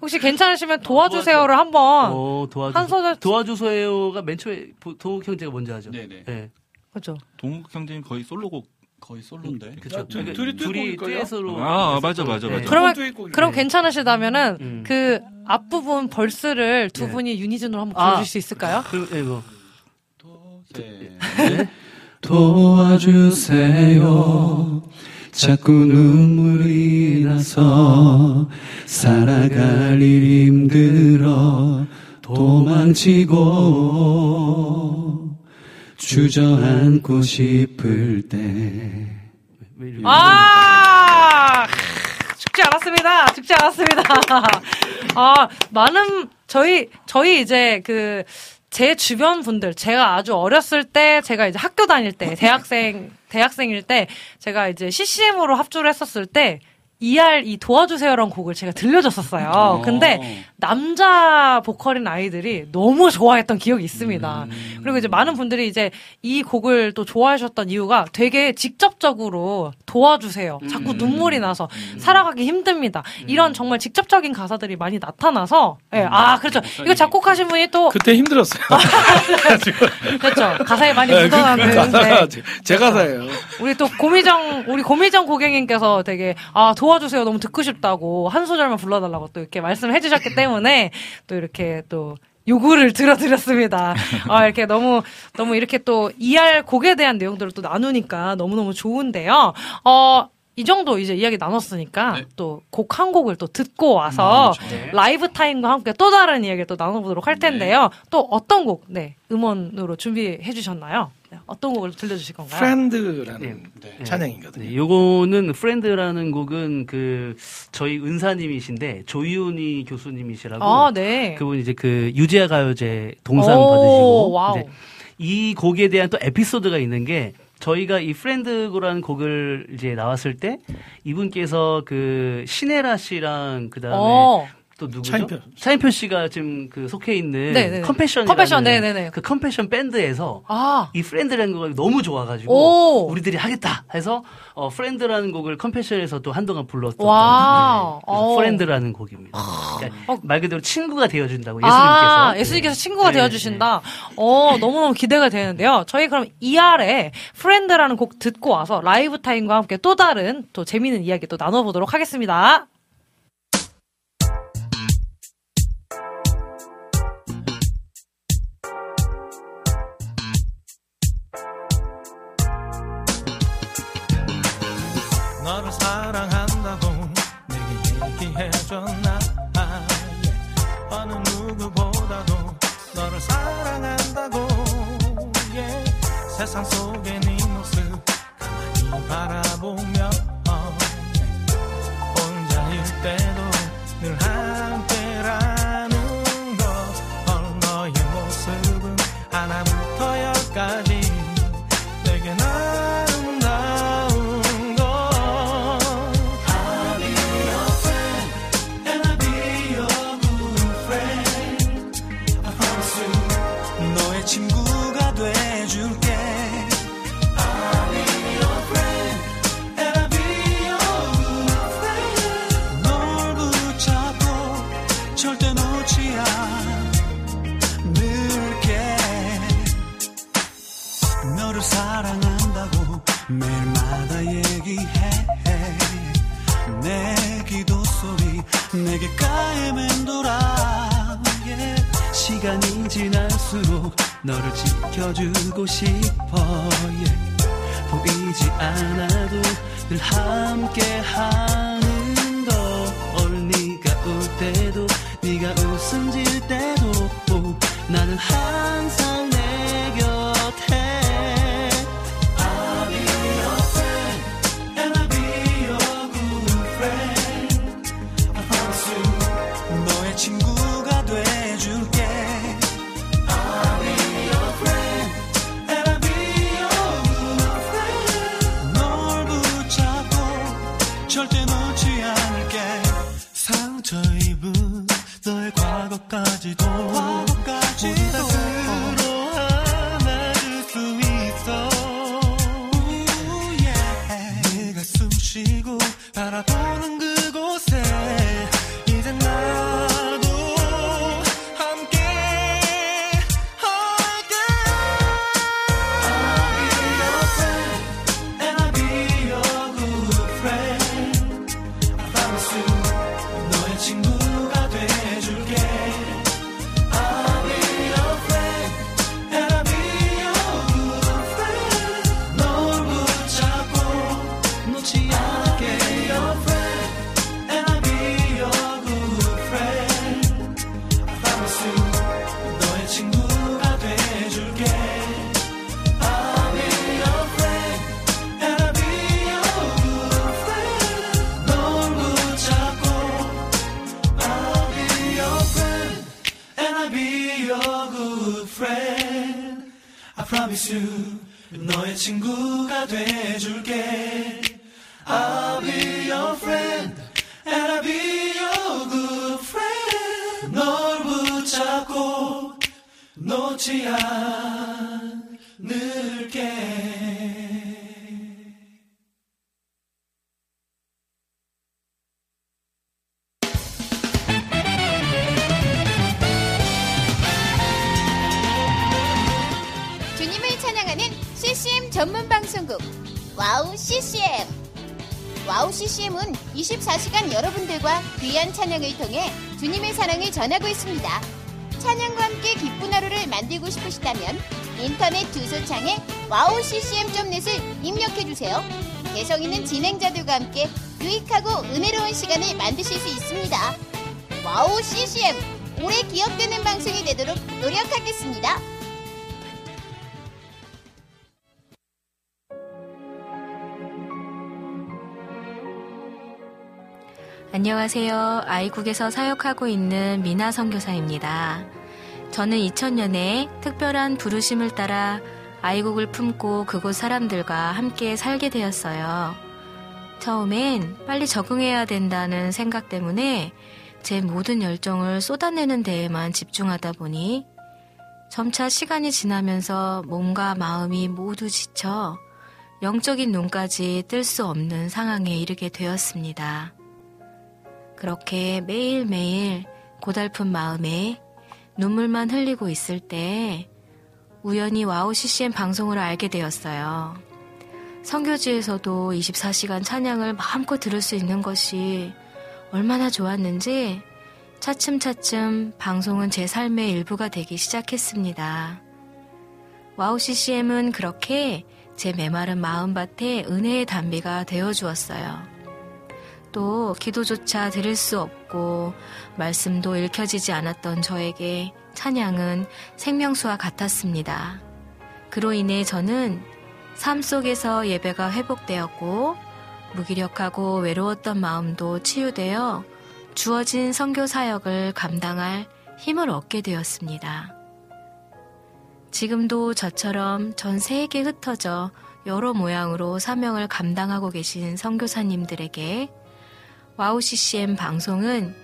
혹시 괜찮으시면 도와주세요를 한번 어, 도와주, 한 소절 도와주세요가 맨 처음에 보- 도욱 형제가 먼저 하죠. 네네. 예. 그렇죠. 동욱 형제님 거의 솔로곡. 거의 솔로인데. 그쵸. 아, 둘이- 그러니까 둘이 둘이? 듀엣으로. 아, 맞아, 맞아, 네. 맞아. 그러면- 듀엣곡이네. 그럼 괜찮으시다면은 음. 그 앞부분 벌스를 두 네. 분이 유니즌으로 한번 아. 불러줄 수 있을까요? 그, 예, 뭐. 네. 도와주세요. 자꾸 눈물이 나서 살아갈 일 힘들어 도망치고 주저앉고 싶을 때. 아 죽지 않았습니다. 죽지 않았습니다. [laughs] 아 많은 저희 저희 이제 그 제 주변 분들 제가 아주 어렸을 때 제가 이제 학교 다닐 때 [laughs] 대학생 대학생일 때 제가 이제 CCM으로 합주를 했었을 때 ER 이 도와주세요라는 곡을 제가 들려줬었어요. 근데 남자 보컬인 아이들이 너무 좋아했던 기억이 있습니다. 그리고 이제 많은 분들이 이제 이 곡을 또 좋아하셨던 이유가 되게 직접적으로 도와주세요. 자꾸 눈물이 나서 살아가기 힘듭니다. 이런 정말 직접적인 가사들이 많이 나타나서 예, 아 그렇죠. 이거 작곡하신 분이 또 그때 힘들었어요. [laughs] 그렇죠. 가사에 많이 네, 그- 그 묻어나는 가사가 네. 제, [laughs] 제 가사예요. 우리 또 고미정 우리 고미정 고객님께서 되게 아 도와주세요 너무 듣고 싶다고 한 소절만 불러달라고 또 이렇게 말씀을 해주셨기 [laughs] 때문에 또 이렇게 또 요구를 들어드렸습니다. 아 이렇게 너무 너무 이렇게 또 ER 곡에 대한 내용들을 또 나누니까 너무 너무 좋은데요. 어. 이 정도 이제 이야기 나눴으니까 또 곡 한 곡을 또 듣고 와서 라이브 타임과 함께 또 다른 이야기를 또 나눠보도록 할 텐데요. 또 어떤 곡, 네, 음원으로 준비해 주셨나요? 네, 어떤 곡을 들려주실 건가요? Friend라는 네. 찬양이거든요. 네, 요거는 Friend라는 곡은 그 저희 은사님이신데 조이온이 교수님이시라고 아, 네. 그분 이제 그 유재하 가요제 동상 오, 받으시고 wow. 이제 이 곡에 대한 또 에피소드가 있는 게 저희가 이 Friend고라는 곡을 이제 나왔을 때 이분께서 그 신혜라 씨랑 그다음에 어. 또 누구죠? 차인표. 차인표 씨가 지금 그 속해 있는 네네네. Compassion Compassion, 네네네. 그 Compassion 밴드에서 아, 이 Friend라는 곡이 너무 좋아가지고 오. 우리들이 하겠다 해서 어, Friend라는 곡을 Compassion에서 또 한동안 불렀던 와. 어. Friend라는 곡입니다. 그러니까 어. 말 그대로 친구가 되어준다고 예수님께서 아, 예수님께서 친구가 네, 되어주신다. 어, 너무너무 기대가 되는데요. 저희 그럼 ER의 Friend라는 곡 듣고 와서 라이브 타임과 함께 또 다른 또 재미있는 이야기 또 나눠보도록 하겠습니다. 내게 가에 맴돌아 yeah. 시간이 지날수록 너를 지켜주고 싶어 yeah. 보이지 않아도 늘 함께 하는 걸 네가 울 때도 네가 웃음 질 때도 나는 항상 과거까 인터넷 주소창에 WOW CCM.net을 입력해 주세요. 개성 있는 진행자들과 함께 유익하고 은혜로운 시간을 만드실 수 있습니다. WOW CCM 오래 기억되는 방송이 되도록 노력하겠습니다. 안녕하세요. I국에서 사역하고 있는 미나 선교사입니다. 저는 2000년에 특별한 부르심을 따라 아이국을 품고 그곳 사람들과 함께 살게 되었어요. 처음엔 빨리 적응해야 된다는 생각 때문에 제 모든 열정을 쏟아내는 데에만 집중하다 보니 점차 시간이 지나면서 몸과 마음이 모두 지쳐 영적인 눈까지 뜰 수 없는 상황에 이르게 되었습니다. 그렇게 매일매일 고달픈 마음에 눈물만 흘리고 있을 때 우연히 WOW CCM 방송을 알게 되었어요. 선교지에서도 24시간 찬양을 마음껏 들을 수 있는 것이 얼마나 좋았는지 차츰차츰 방송은 제 삶의 일부가 되기 시작했습니다. WOW CCM은 그렇게 제 메마른 마음밭에 은혜의 단비가 되어 주었어요. 또 기도조차 들을 수 없고 말씀도 읽혀지지 않았던 저에게 찬양은 생명수와 같았습니다. 그로 인해 저는 삶 속에서 예배가 회복되었고 무기력하고 외로웠던 마음도 치유되어 주어진 선교 사역을 감당할 힘을 얻게 되었습니다. 지금도 저처럼 전 세계에 흩어져 여러 모양으로 사명을 감당하고 계신 선교사님들에게 와우 CCM 방송은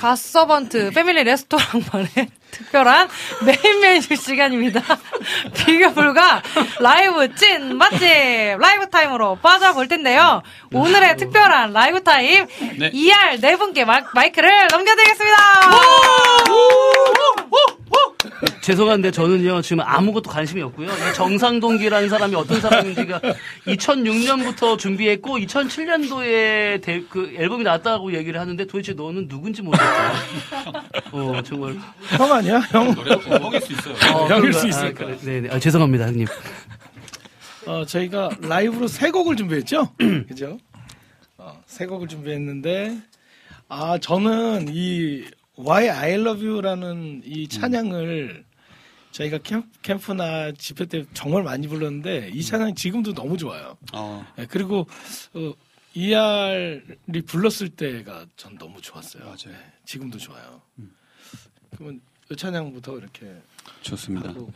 갓서번트 패밀리 레스토랑만의 [laughs] 특별한 메인 메뉴 시간입니다. [laughs] 비교 불가 라이브 찐 맛집 라이브 타임으로 빠져볼 텐데요. 오늘의 특별한 라이브 타임 네. ER 네 분께 마, 마이크를 넘겨드리겠습니다. 죄송한데 저는요 지금 아무것도 관심이 없고요. 이 정상동기라는 사람이 어떤 사람인지가 2006년부터 준비했고 2007년도에 그 앨범이 나왔다고 얘기를 하는데 도대체 너는 누군지 모르겠어요. [laughs] 어 정말 형 아니야? 형. 형일 수 있어요. 어, 형일? 수 아, 있을 그래. 거야. 네네. 아, 죄송합니다, 형님. 어, 저희가 라이브로 세 곡을 준비했죠? [clears throat] 그죠? 어, 세 곡을 준비했는데, 아, 저는 이 Why I Love You라는 이 찬양을 저희가 캠, 캠프 나 집회 때 정말 많이 불렀는데 이 찬양이 지금도 너무 좋아요. 어, 예, 그리고 어, ER이 불렀을 때가 전 너무 좋았어요. 맞아요. 예, 지금도 좋아요. 그러면 이 찬양부터 이렇게 좋습니다. 하고,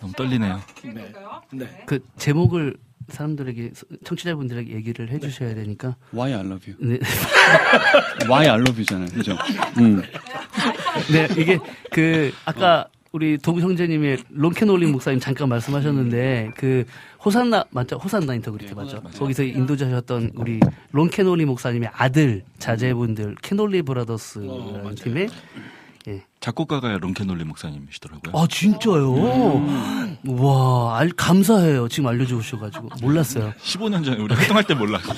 너무 떨리네요. 네. 네. 그 제목을 사람들에게 청취자분들에게 얘기를 해주셔야 되니까. Why I love you. 네, [laughs] Why I love you잖아요. 그죠? 음. [laughs] 네 이게 그 아까 우리 도구 형제님의 론케놀린 목사님 잠깐 말씀하셨는데 그 호산나 맞죠? 호산나 인터그리티 맞죠? 거기서 인도자셨던 우리 론케놀리 목사님의 아들 자제분들 케놀리 브라더스라는 어, 맞아요. 팀의 작곡가가 론케놀리 목사님이시더라고요. 아 진짜요? 와 알, 감사해요. 지금 알려주셔가지고 몰랐어요. 15년 전에 우리 활동할 때 몰랐어.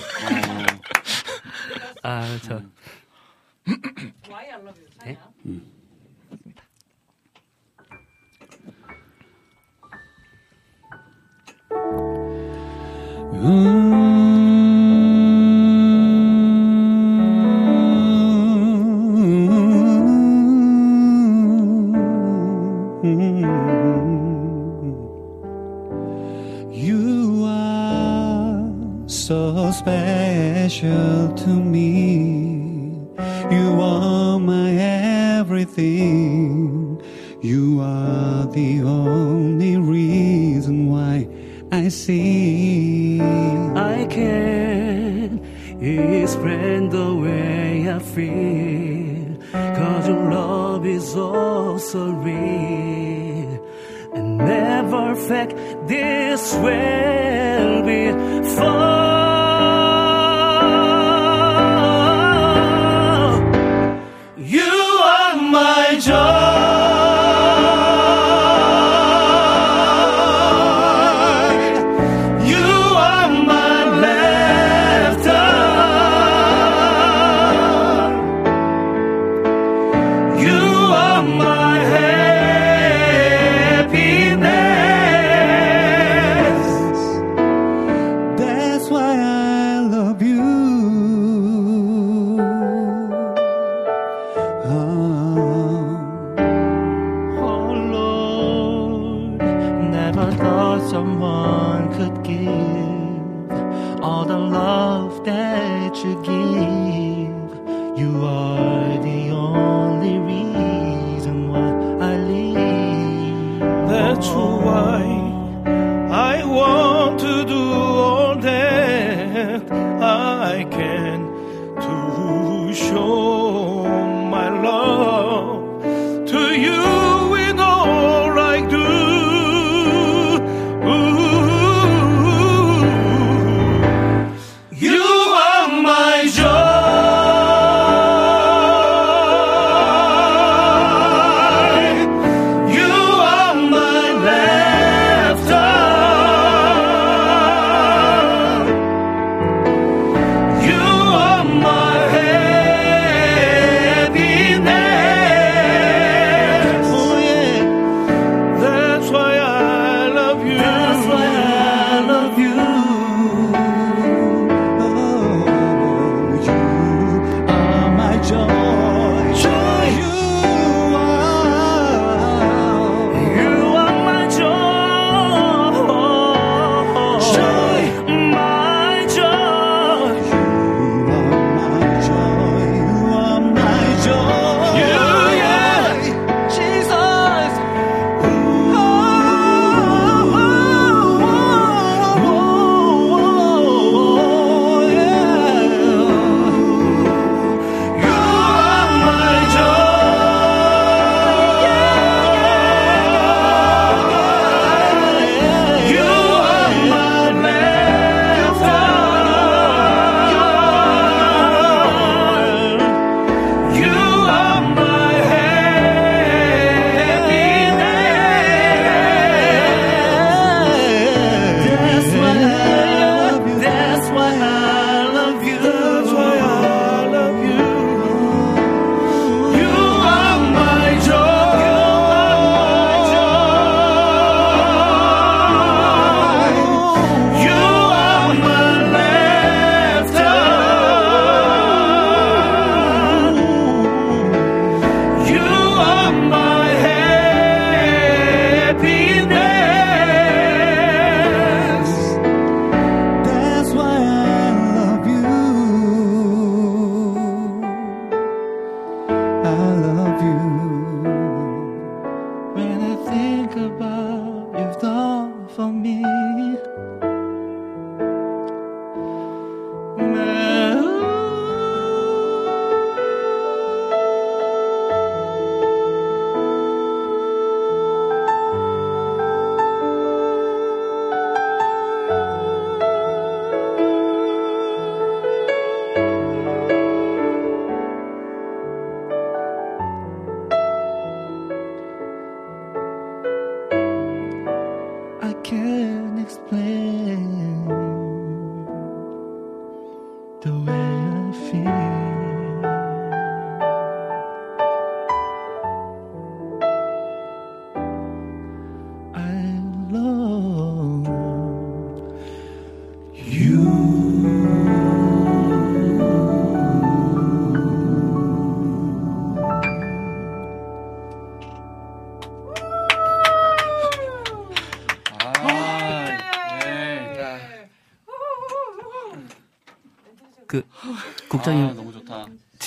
아 저. 네? You special to me. You are my everything. You are the only reason why I sing. I can explain the way I feel. Cause your love is oh so real. And never felt this will be before.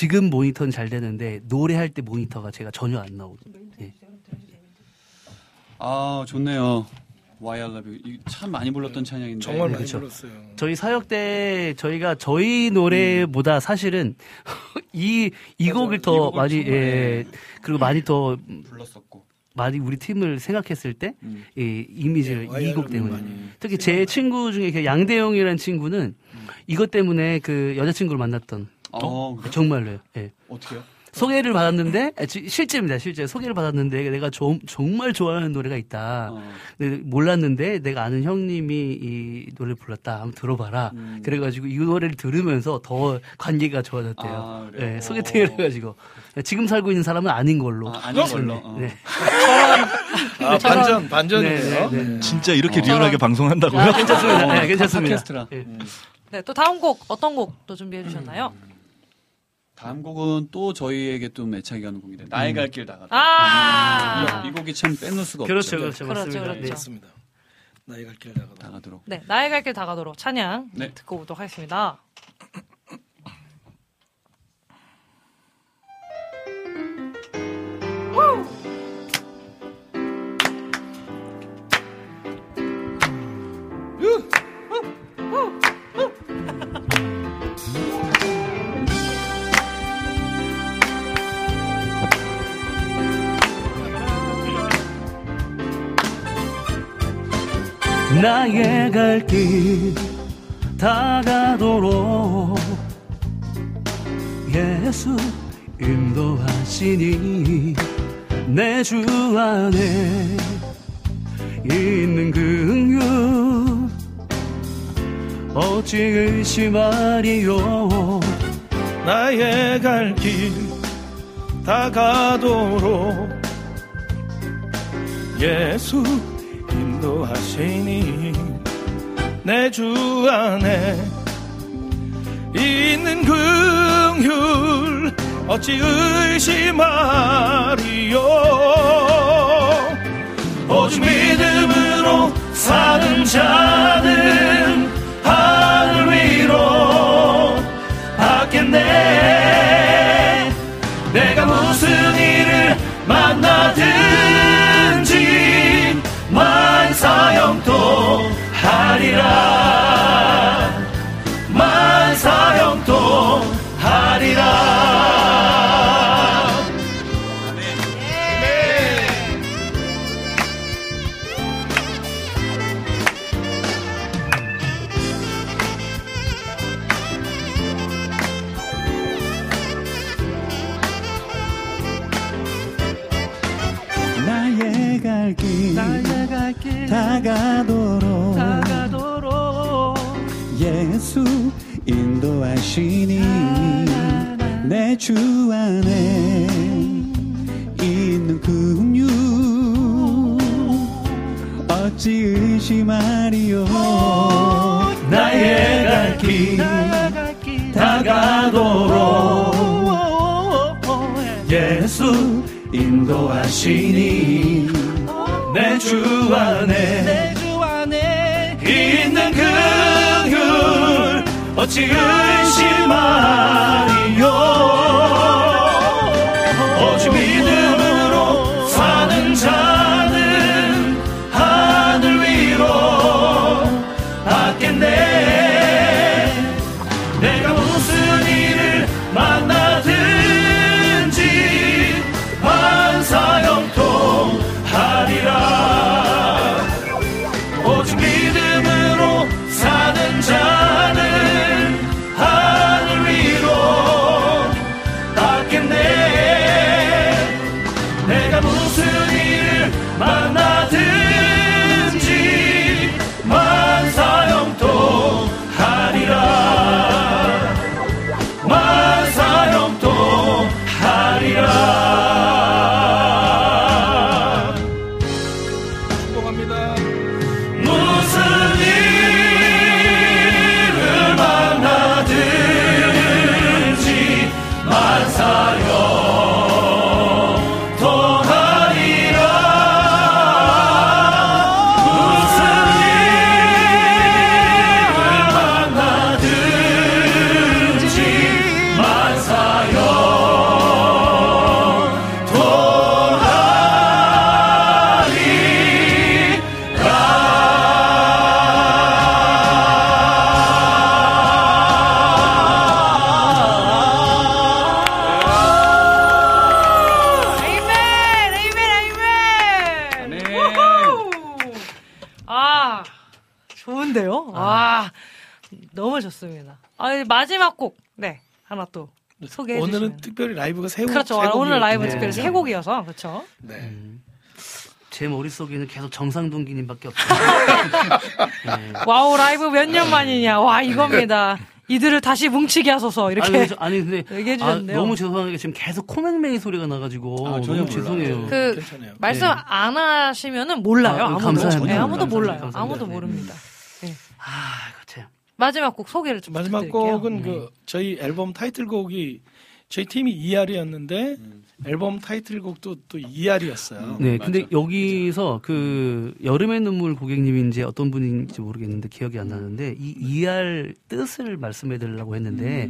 지금 모니터는 잘 되는데 노래할 때 모니터가 제가 전혀 안 나오거든요. 예. 아 좋네요. Why I Love You 이참 많이 불렀던 찬양인데 정말 많이 그쵸. 불렀어요. 저희 사역 때 저희가 저희 노래보다 사실은 [laughs] 이 이 곡을 더이 곡을 많이 정말, 예 그리고 많이 더 불렀었고 많이 우리 팀을 생각했을 때 음. 이 이미지를 네, 이곡 와이어를 때문에 특히 제 친구 중에 그 양대영이라는 친구는 이것 때문에 그 여자친구를 만났던 어, 그래요? 정말로요. 예. 어떻게요? 소개를 받았는데 아, 지- 실제입니다. 실제 소개를 받았는데 내가 좀- 정말 좋아하는 노래가 있다. 어. 몰랐는데 내가 아는 형님이 이 노래를 불렀다. 한번 들어봐라. 음. 그래가지고 이 노래를 들으면서 더 관계가 좋아졌대요. 아? 예, 소개팅을 해가지고 지금 살고 있는 사람은 아닌 걸로. 아, 아닌 걸로. 어. 네. 아, 반전, 반전이네요. 네, 네, 네. 진짜 이렇게 리얼하게 방송한다고요? 아, 괜찮습니다. 네, 어, 괜찮습니다. 예. 네, 또 다음 곡 어떤 곡 또 준비해 주셨나요? 다음 곡은 또 저희에게 좀 애착이 가는 곡인데 나의 갈길 다가다. 아, 이 곡이 참 빼놓을 수가 그렇죠, 없죠. 그렇죠, 그렇죠, 맞습니다. 그렇죠. 네. 맞습니다. 나의 갈 길을 다가도. 다가도록. 네, 나의 갈길 다가도록 찬양 네. 듣고 오도록 하겠습니다. [laughs] 나의 갈 길 다가도록 예수 인도하시니 내 주 안에 있는 긍휼 어찌 의심하리요? 나의 갈 길 다가도록 예수 인도하시니 내 주 안에 있는 긍휼 어찌 의심하리요? 오직 믿음으로 사는 자는 하늘 위로 받겠네. 내가 무슨 일을 만나든 만사형통 하리라. 만사형통 하리라 다가도록 예수 인도하시니 내 주 안에 있는 긍휼 어찌 의심하리요? 나의 갈길 다가도록 예수 인도하시니 내 주 안에 있는 긍휼 어찌 의심하리 좋은데요? 아, 너무 좋습니다. 아, 마지막 곡. 네. 하나 또 소개해 오늘은 주시면. 특별히 라이브가 세, 그렇죠. 세 오늘 라이브 곡이었기 특별히. 세 곡이어서. 그렇죠. 네. 제 머릿속에는 계속 정상동기님밖에 없어요. 네. [laughs] 와우, 라이브 몇 년 만이냐. 와, 이겁니다. 이들을 다시 뭉치게 하소서. 이렇게 아니, 저- 아니 근데 얘기해 아, 주셨는데요. 너무 죄송한 게 지금 계속 코맹맹이 소리가 나가지고 아, 전혀 너무 죄송해요. 그 괜찮아요. 말씀 네. 안 하시면은 몰라요. 아, 아무도. 감사합니다. 네, 아무도 감사합니다. 몰라요. 감사합니다. 아무도 네. 모릅니다. 아, 이거 참. 마지막 곡 소개를 좀 마지막 부탁드릴게요. 곡은 그 저희 앨범 타이틀곡이 저희 팀이 ER이었는데 앨범 타이틀곡도 또 ER이었어요. 네, 근데 여기서 그 여름의 눈물 고객님인지 어떤 분인지 모르겠는데 기억이 안 나는데 이 ER 뜻을 말씀해 드리려고 했는데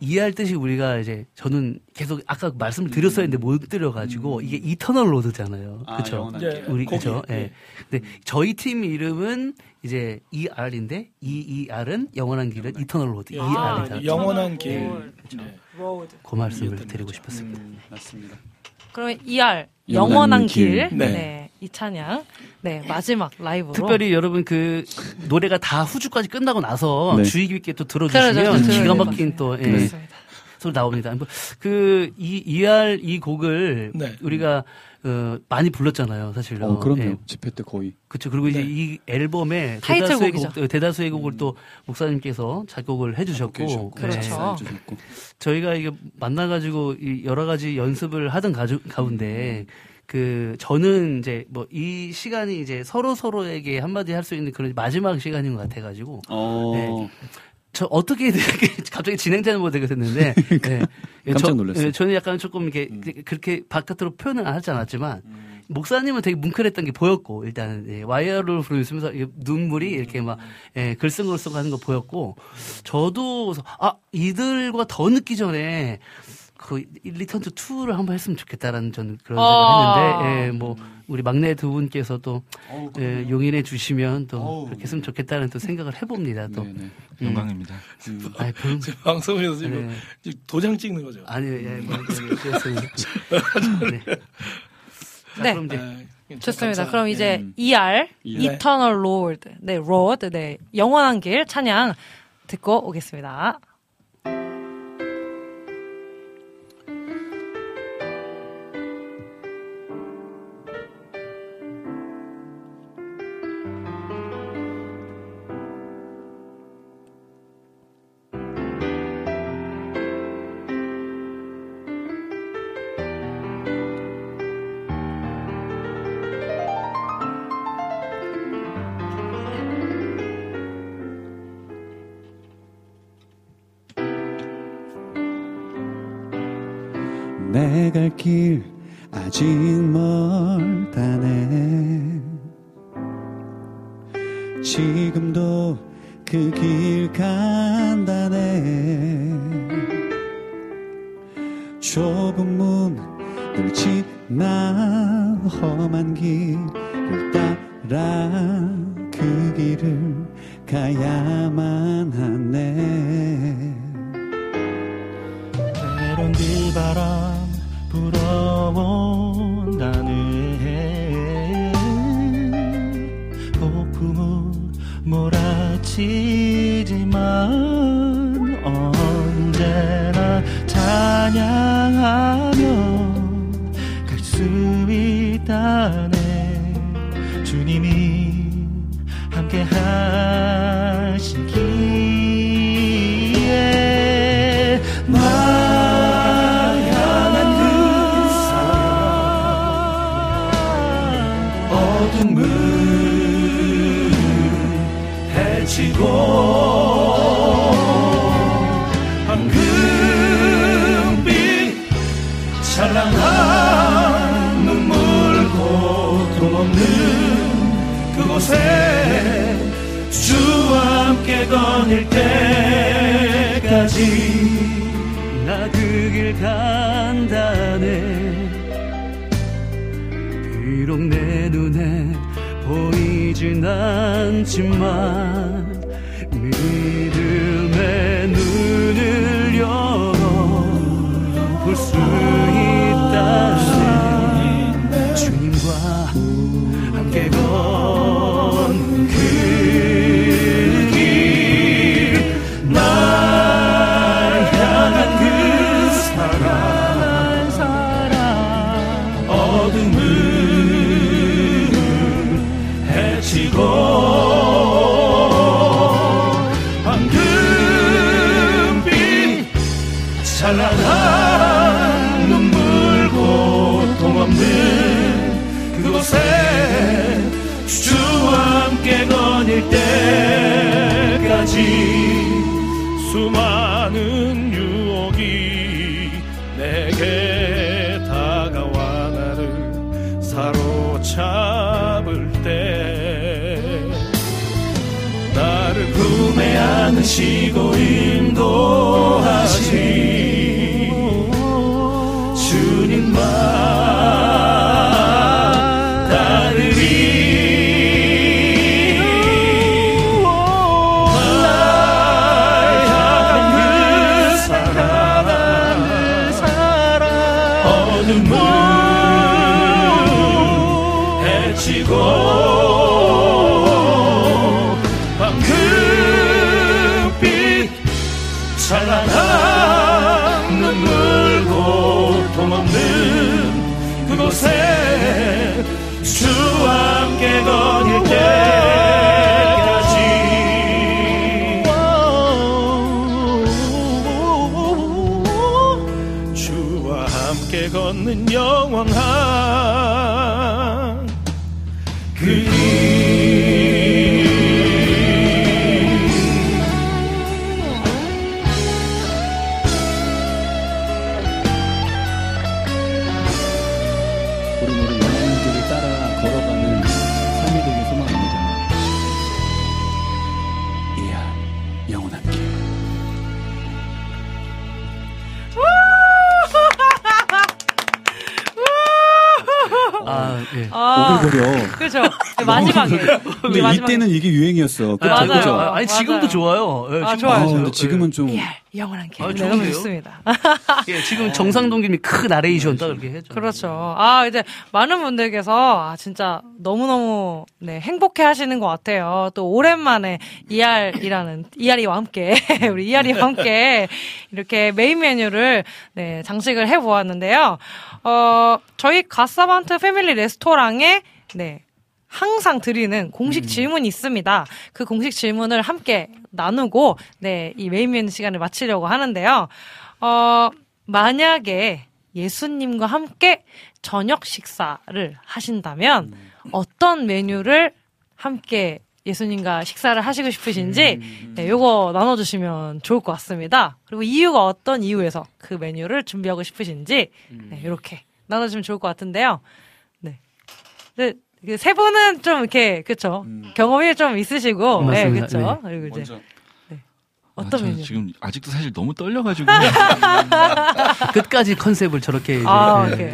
ER 뜻이 우리가 이제 저는 계속 아까 말씀을 드렸어야 했는데 못 드려가지고 이게 이터널 로드잖아요. 아, 그렇죠? 우리 그죠? 예. 예. 근데 저희 팀 이름은 이제 ER인데 ER은 영원한 길은 Eternal Road. 예, ER이다. 영원한 길. 네. 그 말씀을 드리고 싶었습니다. 음, 맞습니다. 그러면 ER 영원한 길. 길. 네. 네. 이 찬양. 네, 마지막 라이브로. 특별히 여러분 그 노래가 다 후주까지 끝나고 나서 네. 주의 깊게 또 들어주시면 기가 될 막힌 또 예. 소리 나옵니다. 뭐 그이 ER 이 곡을 네. 우리가 어, 많이 불렀잖아요, 사실. 어, 그럼요. 예, 집회 때 거의. 그렇죠. 그리고 이제 네. 이 앨범에. 대다수의 곡, 대다수의 곡을 또 목사님께서 작곡을 해주셨고, 그렇죠. 네. 해주셨고. 저희가 이게 만나가지고 이 여러 가지 연습을 하던 가주, 가운데 그 저는 이제 뭐 이 시간이 이제 서로 서로에게 한마디 할 수 있는 그런 마지막 시간인 것 같아가지고 어, 네. 저 어떻게 이렇게 [laughs] 갑자기 진행자는 모델이 됐는데 [laughs] 네. 깜짝 저- 놀랐어요. 네, 저는 약간 조금 이렇게 그렇게 바깥으로 표현을 하지 않았지만 목사님은 되게 뭉클했던 게 보였고 일단은 예, 와 ER을 부르면서 눈물이 이렇게 막 예, 글썽 글썽 하는 거 보였고 저도 아 이들과 더 늦기 전에 그 return to ER을 한번 했으면 좋겠다라는 저는 그런 아. 생각을 했는데 예, 뭐 우리 막내 두 분께서 또 어우, 예, 용인해 주시면 또 어우. 그렇게 했으면 좋겠다는 또 생각을 해봅니다 또. 네네. 음. 영광입니다. 음, 아이, 별, 지금 방송에서 지금 네. 도장 찍는 거죠. 아니요, 예, 뭐, 그랬습니다. 네. 자, 네. 그럼 이제 네, 좋습니다. 감사- 그럼 이제 음. ER, 예. Eternal Lord, 네, Road, 네, 영원한 길 찬양 듣고 오겠습니다. 길 아직 멀 몰 길 간다네 비록 내 눈에 보이진 않지만 마지막에. 근데. 이때는 이게 유행이었어. 그쵸? 맞아요. 그죠? 아, 아니 지금도 맞아요. 좋아요. 예, 아, 지금 좋아요. 아, 좋아요. 근데 지금은 좀 예, 영원한 길. 아, 네, 너무? 좋습니다. [laughs] 예, 지금 정상동님이 크 나레이션 딱 이렇게 해줘. 그렇죠. 아, 이제 많은 분들께서 아, 진짜 너무 너무 네, 행복해 하시는 것 같아요. 또 오랜만에 ER이라는, ER이와 함께, [laughs] 우리 ER이와 함께 이렇게 메인 메뉴를 네, 장식을 해 보았는데요. 어, 저희 갓서번트 패밀리 레스토랑에 네, 항상 드리는 공식 질문이 있습니다. 그 공식 질문을 함께 나누고, 네, 이 메인 메뉴 시간을 마치려고 하는데요. 어, 만약에 예수님과 함께 저녁 식사를 하신다면 어떤 메뉴를 함께 예수님과 식사를 하시고 싶으신지 네, 요거 나눠주시면 좋을 것 같습니다. 그리고 이유가 어떤 이유에서 그 메뉴를 준비하고 싶으신지 네, 이렇게 나눠주시면 좋을 것 같은데요. 네. 네, 그 세 분은 좀 이렇게 그쵸 경험이 좀 있으시고 네, 맞습니다. 그쵸 그리고 이제 먼저 어떤 아, 메뉴? 저 지금 아직도 사실 너무 떨려가지고 [laughs] 끝까지 컨셉을 저렇게 이제 아, 예. 오케이.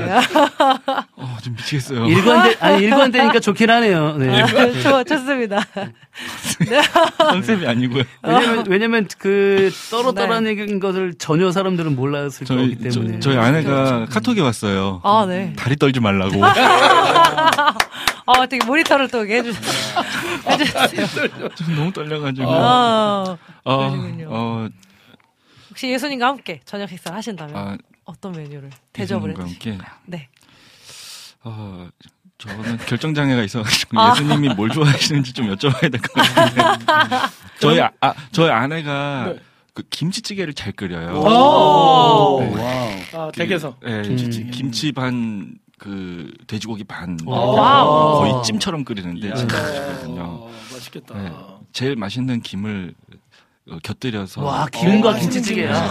어, 좀 미치겠어요. 일관돼 아니 일관되니까 [laughs] 좋긴 하네요. 네. 좋, 좋습니다. 컨셉이 아니고요. 왜냐면 왜냐면 그 떨어떨어진 것을 전혀 사람들은 몰랐을 저희 거기 때문에. 저, 희 아내가 카톡이 왔어요. 아, 네. 다리 떨지 말라고. [laughs] 아, 되게 모니터를 또 이렇게 해주셨어요. 해주셨어요. 좀 너무 떨려가지고. 아, 어, 그러시군요. 어, 혹시 예수님과 함께 저녁 식사를 하신다면 아, 어떤 메뉴를 대접을 예수님과 해주실까요? 함께. 네. 어, 저는 결정 장애가 있어가지고 아. 예수님이 뭘 좋아하시는지 좀 여쭤봐야 될 것 같은데. [laughs] 저희 아, 아, 저희 아내가 그 김치찌개를 잘 끓여요. 오. 네. 아, 댁에서. 네, 김치찌개. 김치 반 그 돼지고기 반 와우. 거의 찜처럼 끓이는데 야. 진짜 맛있거든요. 어, 맛있겠다. 네. 제일 맛있는 김을 어, 곁들여서 와 김과 어, 김치찌개야.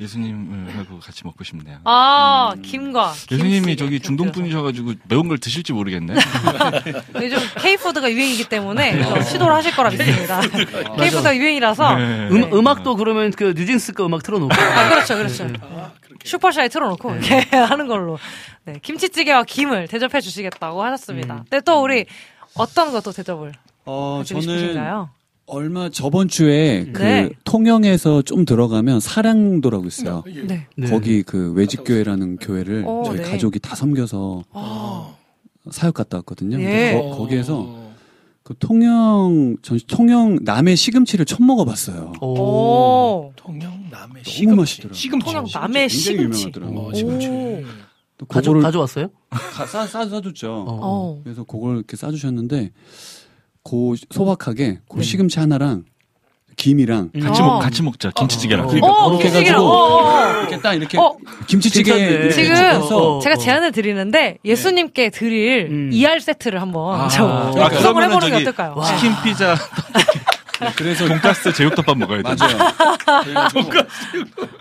예수님을 하고 같이 먹고 싶네요. 아, 김과. 예수님이 저기 중동 분이셔가지고 매운 걸 드실지 모르겠네. [laughs] 요즘 K푸드가 유행이기 때문에 좀 시도를 하실 거라 믿습니다. K푸드가 유행이라서. 네. 음, 음악도 그러면 그 뉴진스 거 음악 틀어놓고. 아, 그렇죠, 그렇죠. 아, 그렇게. 슈퍼샤이 틀어놓고 이렇게 [laughs] 하는 걸로. 네, 김치찌개와 김을 대접해 주시겠다고 하셨습니다. 근데 또 우리 어떤 것도 대접을 어, 저는 싶으신가요? 얼마 저번 주에 그 네. 통영에서 좀 들어가면 사랑도라고 있어요. 예. 네. 네. 거기 그 외직교회라는 교회를 오, 저희 네. 가족이 다 섬겨서 아. 사역 갔다 왔거든요. 예. 거, 기에서 그 통영 전 통영 남해 시금치를 처음 먹어봤어요. 오. 오. 통영 남해 시금치. 맛있더라고요. 시금치. 통영 남해 시금치. 유명하더라고요. 어, 시금치. 오. 또 가져 그거를 가져 왔어요? 가- 싸, 싸, 싸줬죠. 어. 어. 그래서 그걸 이렇게 싸주셨는데 고 소박하게 고 네. 시금치 하나랑 김이랑 같이 어. 먹 같이 먹자 김치찌개랑. 어. 그러니까 어, 그렇게 김치찌개랑. 해가지고 어, 어, 어. 이렇게 딱 이렇게 어. 김치찌개 괜찮네. 이렇게 지금 해서 어. 제가 제안을 드리는데 예수님께 드릴 음. ER 세트를 한번 아, 좀 아, 구성을 그러면은 해보는 게 저기 어떨까요? 치킨 피자 [laughs] 그래서 돈가스 제육덮밥 먹어야 돼. 맞아요.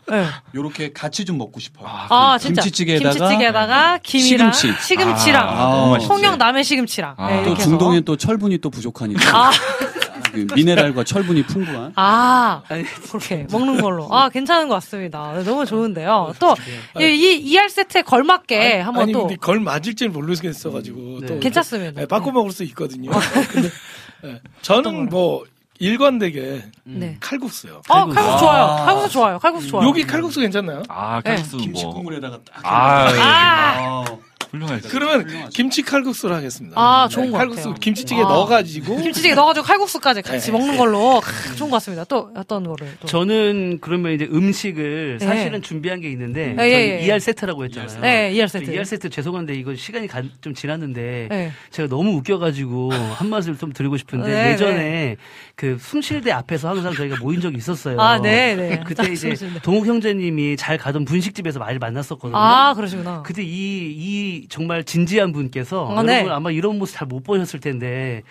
네. 요렇게 같이 좀 먹고 싶어요. 아, 진짜. 김치찌개에다가 김치찌개에다가 김이랑 시금치. 시금치랑 아, 너무 맛있지. 통영 남해 시금치랑 아, 네, 또 이렇게 해서. 또 철분이 또 부족하니까 아, [laughs] 그 미네랄과 철분이 풍부한. 아, 그렇게 먹는 걸로. 아, 괜찮은 것 같습니다. 네, 너무 좋은데요. 또, 이, 이 ER 세트에 걸맞게 한번 아니 또. 근데 걸 맞을지는 모르겠어가지고 네. 또 괜찮습니다. 네, 바꿔 먹을 수 있거든요. 근데 네, 저는 뭐 일관되게 네. 칼국수요. 어, 칼국수 좋아요. 아. 칼국수 좋아요. 칼국수 좋아요. 여기 칼국수 괜찮나요? 아, 네. 칼국수 김치 뭐. 국물에다가 딱. 아, 아, 훌륭하죠. 그러면 김치 칼국수를 하겠습니다. 아, 좋은 것 칼국수 같아요. 김치찌개 아. 넣어가지고 김치찌개 넣어가지고 칼국수까지 같이 네. 먹는 걸로 크, 좋은 것 같습니다. 또 어떤 거를 또. 저는 그러면 이제 음식을 네. 사실은 준비한 게 있는데 예, 예, 저희 예. ER 세트라고 했잖아요. 네, ER 세트. ER 세트 죄송한데 이거 시간이 가- 좀 지났는데 네. 제가 너무 웃겨가지고 [laughs] 한 맛을 좀 드리고 싶은데 네, 예전에 그 숨쉴대 앞에서 항상 저희가 모인 적이 있었어요. 아, 네, 네. [laughs] 그때 이제. 동욱 형제님이 잘 가던 분식집에서 많이 만났었거든요. 아, 그러시구나. 그때 이, 이 정말 진지한 분께서 아, 여러분 네. 아마 이런 모습 잘 못 보셨을 텐데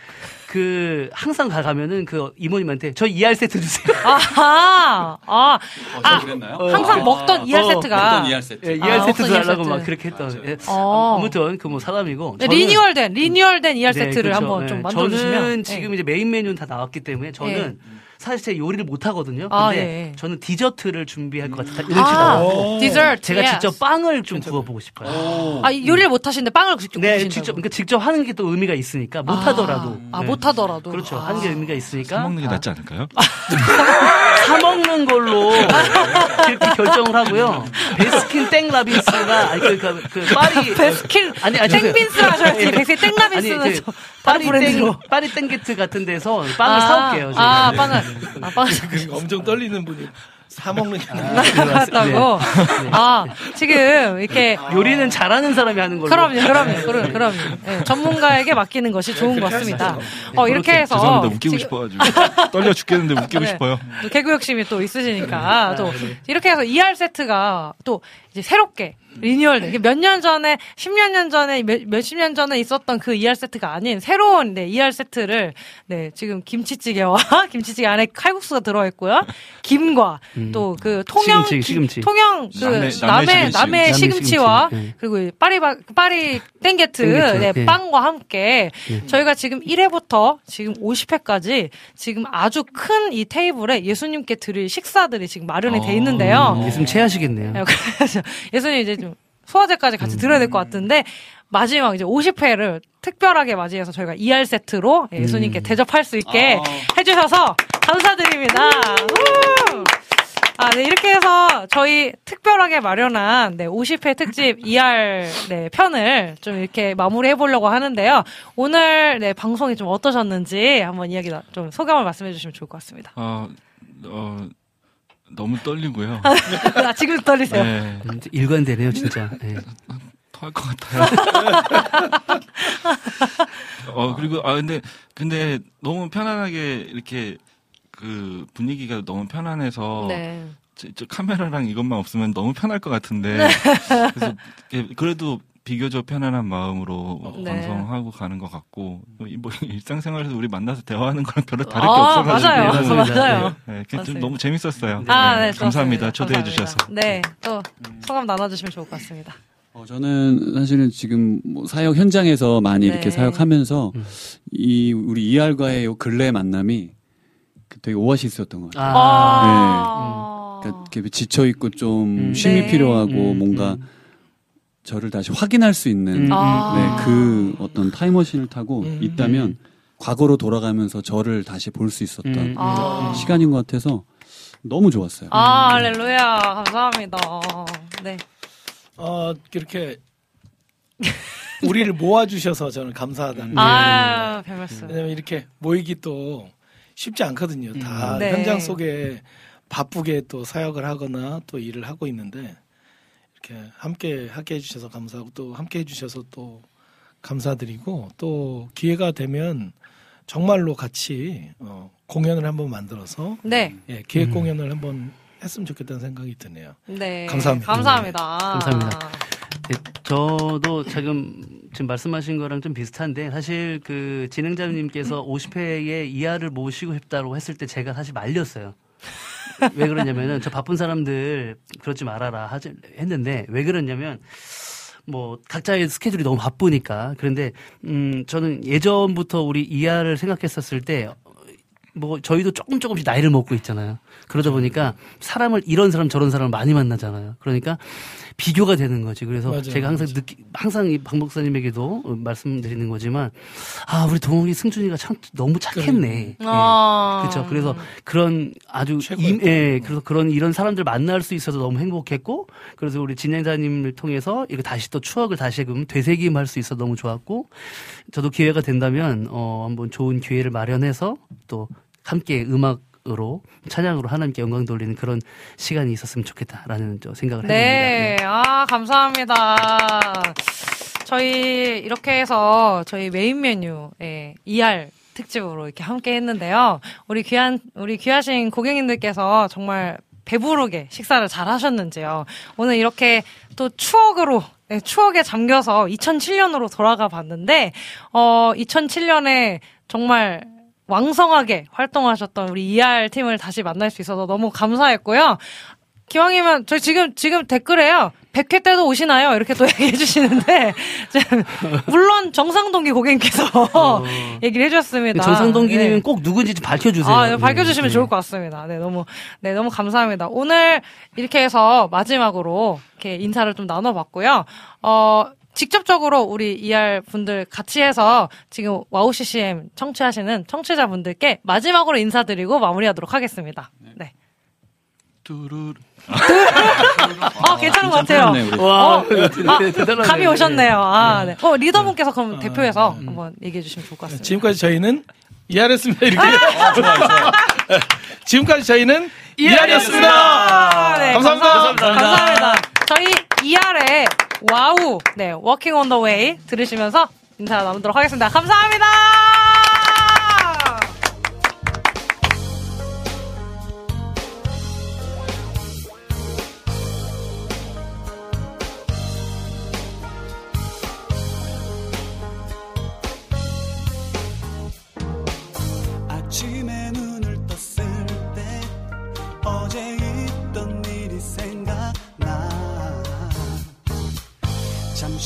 그 항상 가가면은 그 이모님한테 저 ER 세트 주세요. [laughs] 아하, 아, 아, 그랬나요? 항상 먹던 ER 어, 세트가. 어떤 ER 세트? 예, ER 아, 세트 달라고 막. 그렇게 했던. 예. 어. 아무튼 그 뭐 사람이고. 네, 저는- 리뉴얼된, 리뉴얼된 ER 네, 세트를 그렇죠. 한번 네. 좀 만들어 주시면. 저는 지금 이제 메인 메뉴는 다 나왔기 때문에 저는 사실 제가 요리를 못 하거든요. 아, 근데 예. 저는 디저트를 준비할 것 같아요. 아, 멋지다. 디저트. 제가 yes. 직접 빵을 좀 구워보고 싶어요. 아, 이 요리를 못 하시는데 빵을 직접 네, 구우신다고. 직접 그러니까 직접 하는 게 또 의미가 있으니까 못 하더라도. 아, 네. 못 하더라도. 그렇죠. 아. 하는 게 의미가 있으니까 사 먹는 게 낫지 않을까요? [laughs] 사 먹는 걸로 그렇게 결정을 하고요. 베스킨 땡라빈스가 아니 그, 그, 그 파리 [laughs] 베스킨 아니 아니 땡빈스를 하셔야지. 베스킨 땡라빈스는 아니, 그 파리. 땡 파리 땡게트 같은 데서 빵을 사올게요. 제가. 아, 빵을. 아, 빵을. 그 엄청 떨리는 분이 사 먹는 게 아니라 나갔다고. 아, 지금 이렇게. 요리는 잘하는 사람이 하는 걸로. 그럼요, 그럼요, 그럼요, 그럼요. 예, 전문가에게 맡기는 것이 좋은 것 같습니다. 어, 이렇게 해서. 죄송합니다. 웃기고 지금- 싶어가지고. 떨려 죽겠는데 웃기고 [laughs] 네. 싶어요. 또 개그 욕심이 또 있으시니까 또 이렇게 해서 ER 세트가 또 이제 새롭게 리뉴얼된 몇 년 전에 10년 년 전에 몇, 몇십 년 전에 있었던 그 ER 세트가 아닌 새로운 네, ER 세트를 네 지금 김치찌개와 [laughs] 김치찌개 안에 칼국수가 들어 있고요 김과 또그 통영 시금치, 기- 시금치. 통영 그 남해- 남해 남해 시금치. 시금치, 네. 그리고 이 파리바 파리 땡게트, 네, 예. 빵과 함께 저희가 지금 1회부터 지금 50회까지 지금 아주 큰 이 테이블에 예수님께 드릴 식사들이 지금 마련이 돼 있는데요. 예수님 체하시겠네요. 네, 그래서 [laughs] 예수님 이제 좀 소화제까지 같이 드려야 될 것 같은데 마지막 이제 50회를 특별하게 맞이해서 저희가 ER 세트로 예수님께 대접할 수 있게 해주셔서 감사드립니다. 우! 아, 네, 이렇게 해서 저희 특별하게 마련한 네, 50회 특집 ER 네, 편을 좀 이렇게 마무리해 보려고 하는데요. 오늘 네, 방송이 좀 어떠셨는지 한번 이야기 나- 좀 소감을 말씀해 주시면 좋을 것 같습니다. 어, 어, 너무 떨리고요. 아, 지금 떨리세요? 네. 음, 일관되네요, 진짜. 네. 토할 것 같아요. [laughs] 어, 그리고, 아, 근데, 근데 너무 편안하게 이렇게 그 분위기가 너무 편안해서 네. 저, 저 카메라랑 이것만 없으면 너무 편할 것 같은데 네. 그래서 그래도 비교적 편안한 마음으로 네. 방송하고 가는 것 같고 뭐, 이- 뭐 일상생활에서 우리 만나서 대화하는 거랑 별로 다를 게 아, 없어가지고 맞아요. 맞습니다. 맞아요. 네, 그게 좀 맞습니다. 너무 재밌었어요. 아, 네, 네, 감사합니다. 초대해. 주셔서. 네, 또 소감 나눠주시면 좋을 것 같습니다. 어, 저는 사실은 지금 뭐 사역 현장에서 많이 네. 이렇게 사역하면서 음. 이 우리 이알과의 요 근래 만남이 그 되게 오아시스였던 것 같아요. 아, 그러니까 이렇게 지쳐 있고 좀 음. 쉼이 네. 필요하고 음, 뭔가 음. 저를 다시 확인할 수 있는 음, 아. 네, 그 어떤 타임머신을 타고 음. 있다면 과거로 돌아가면서 저를 다시 볼 수 있었던 음. 아. 시간인 것 같아서 너무 좋았어요. 아, 할렐루야. 감사합니다. 네. 어, 이렇게 우리를 모아주셔서 저는 감사하다는. 아, 별 말씀. 왜냐면 이렇게 모이기 또 쉽지 않거든요. 다 네. 현장 속에 바쁘게 또 사역을 하거나 또 일을 하고 있는데 이렇게 함께 하게 해주셔서 감사하고 또 함께 해주셔서 또 감사드리고 또 기회가 되면 정말로 같이 어, 공연을 한번 만들어서 네. 예, 기획 공연을 한번 했으면 좋겠다는 생각이 드네요. 네. 감사합니다. 감사합니다. 감사합니다. 네, 저도 지금 지금 말씀하신 거랑 좀 비슷한데 사실 그 진행자님께서 50회에 이하를 모시고 싶다고 했을 때 제가 사실 말렸어요. 왜 그러냐면은 저 바쁜 사람들 그러지 말아라 하지 했는데 왜 그러냐면 뭐 각자의 스케줄이 너무 바쁘니까. 그런데 음 저는 예전부터 우리 이하를 생각했었을 때 뭐 저희도 조금 조금씩 나이를 먹고 있잖아요. 그러다 보니까 사람을 이런 사람 저런 사람을 많이 만나잖아요. 그러니까 비교가 되는 거지. 그래서 맞아요, 제가 항상 느끼 항상 이박 목사님에게도 어, 말씀드리는 거지만 아 우리 동욱이 승준이가 참 너무 착했네. 아. 그렇죠. 그래서 그런 아주 임, 예, 그래서 그런 이런 사람들 만날 수 있어서 너무 행복했고, 그래서 우리 진행자님을 통해서 이거 다시 또 추억을 다시금 되새김할 수 있어 서 너무 좋았고, 저도 기회가 된다면 어 한번 좋은 기회를 마련해서 또 함께 음악으로 찬양으로 하나님께 영광 돌리는 그런 시간이 있었으면 좋겠다라는 저 생각을 네, 해봅니다. 아 감사합니다. 저희 이렇게 해서 저희 메인 메뉴 예, ER 특집으로 이렇게 함께 했는데요. 우리 귀한 우리 귀하신 고객님들께서 정말 배부르게 식사를 잘 하셨는지요. 오늘 이렇게 또 추억으로 네, 추억에 잠겨서 2007년으로 돌아가 봤는데 어 2007년에 정말 왕성하게 활동하셨던 우리 ER 팀을 다시 만날 수 있어서 너무 감사했고요. 기왕이면 저희 지금 지금 댓글에요. 100회 때도 오시나요? 이렇게 또 [laughs] 얘기해 주시는데 물론 정상동기 고객님께서 [laughs] 얘기를 해 주셨습니다. 어. 정상동기님은 네. 꼭 누군지 좀 밝혀주세요. 아, 네, 밝혀주시면 네. 좋을 것 같습니다. 네, 너무, 네, 너무 감사합니다. 오늘 이렇게 해서 마지막으로 이렇게 인사를 좀 나눠봤고요. 어, 직접적으로 우리 ER 분들 같이 해서 지금 와우 CCM 청취하시는 청취자분들께 마지막으로 인사드리고 마무리하도록 하겠습니다. 네. 뚜루루. 어, 괜찮은 것 같아요. 어, 와, 아, 대단하네. 감이 오셨네요. 아, 네. 어, 리더분께서 그럼 대표해서 한번 얘기해 주시면 좋을 것 같습니다. 지금까지 저희는 ER였습니다. 이렇게. 지금까지 저희는 ER였습니다. 아, 네, 감사합니다. 감사합니다. 저희 ER의 와우, 네, Walking on the Way 들으시면서 인사 나누도록 하겠습니다. 감사합니다!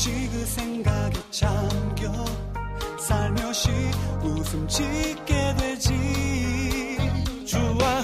잠시 그 생각에 잠겨 살며시 웃음 짓게 되지. 주와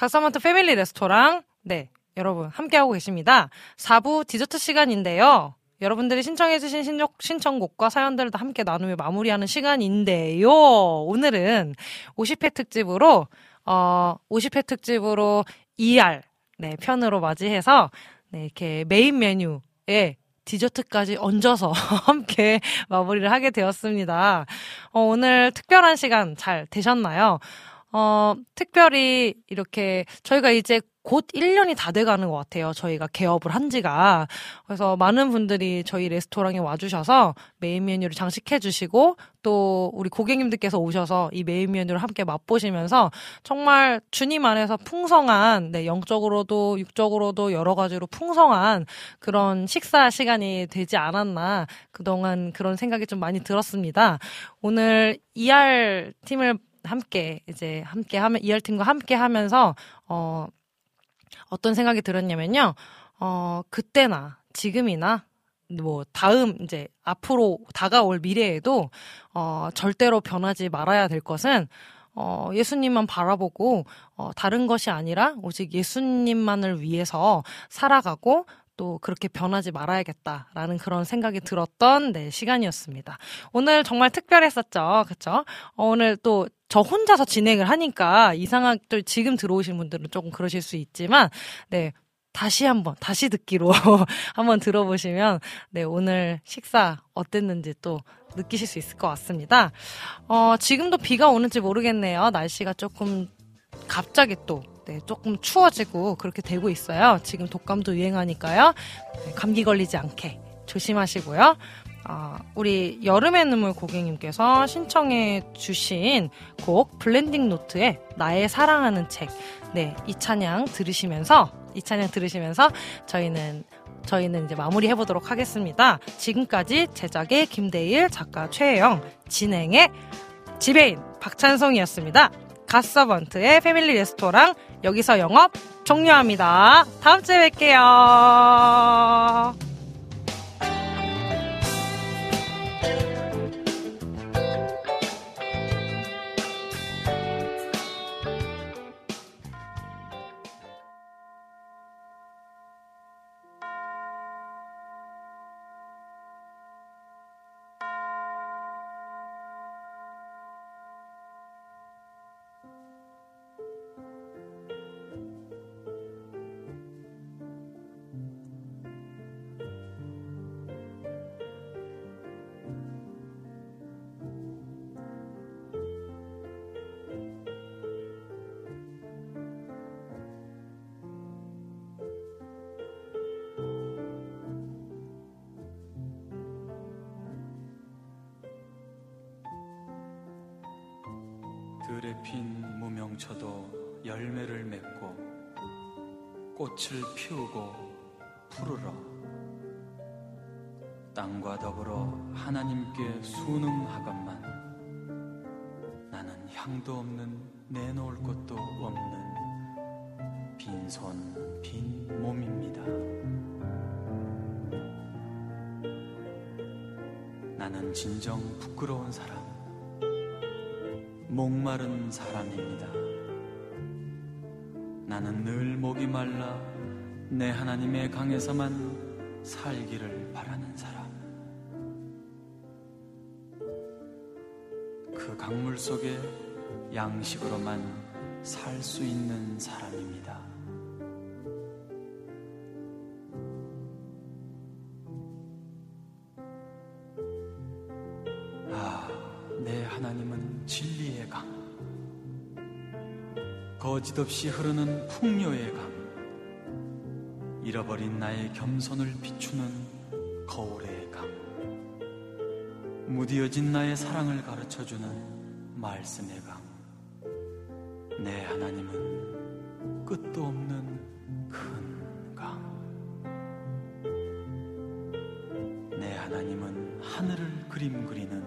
갓서번트의 패밀리 레스토랑. 네, 여러분 함께하고 계십니다. 4부 디저트 시간인데요. 여러분들이 신청해주신 신청, 신청곡과 사연들을 다 함께 나누며 마무리하는 시간인데요. 오늘은 50회 특집으로, 어, 50회 특집으로 ER, 네, 편으로 맞이해서, 네, 이렇게 메인 메뉴에 디저트까지 얹어서 [laughs] 함께 마무리를 하게 되었습니다. 어, 오늘 특별한 시간 잘 되셨나요? 어, 특별히 이렇게 저희가 이제 곧 1년이 다 돼가는 것 같아요. 저희가 개업을 한 지가. 그래서 많은 분들이 저희 레스토랑에 와주셔서 메인 메뉴를 장식해주시고 또 우리 고객님들께서 오셔서 이 메인 메뉴를 함께 맛보시면서 정말 주님 안에서 풍성한, 네, 영적으로도 육적으로도 여러 가지로 풍성한 그런 식사 시간이 되지 않았나 그동안 그런 생각이 좀 많이 들었습니다. 오늘 ER 팀을 함께 이제 함께 하면 ER 팀과 함께 하면서 어 어떤 생각이 들었냐면요. 어, 그때나 지금이나 뭐 다음 이제 앞으로 다가올 미래에도 어, 절대로 변하지 말아야 될 것은 어, 예수님만 바라보고 어, 다른 것이 아니라 오직 예수님만을 위해서 살아가고 또 그렇게 변하지 말아야겠다라는 그런 생각이 들었던 네, 시간이었습니다. 오늘 정말 특별했었죠. 그쵸? 어, 오늘 또 저 혼자서 진행을 하니까 이상하게 또 지금 들어오신 분들은 조금 그러실 수 있지만, 네. 다시 한번, 다시 듣기로 [laughs] 한번 들어보시면, 네, 오늘 식사 어땠는지 또 느끼실 수 있을 것 같습니다. 어, 지금도 비가 오는지 모르겠네요. 날씨가 조금 갑자기 또 네, 조금 추워지고 그렇게 되고 있어요. 지금 독감도 유행하니까요. 네, 감기 걸리지 않게 조심하시고요. 아, 우리 여름의 눈물 고객님께서 신청해 주신 곡 블렌딩 노트의 나의 사랑하는 책. 네, 이 찬양 들으시면서 이 찬양 들으시면서 저희는 저희는 이제 마무리해 보도록 하겠습니다. 지금까지 제작의 김대일, 작가 최혜영, 진행의 지배인 박찬송이었습니다. 갓서번트의 패밀리 레스토랑 여기서 영업 종료합니다. 다음 주에 뵐게요. 진정 부끄러운 사람, 목마른 사람입니다. 나는 늘 목이 말라 내 하나님의 강에서만 살기를 바라는 사람. 그 강물 속에 양식으로만 살 수 있는 사람입니다. 하나님은 진리의 강. 거짓없이 흐르는 풍요의 강. 잃어버린 나의 겸손을 비추는 거울의 강. 무디어진 나의 사랑을 가르쳐주는 말씀의 강. 내 하나님은 끝도 없는 큰 강. 내 하나님은 하늘을 그림 그리는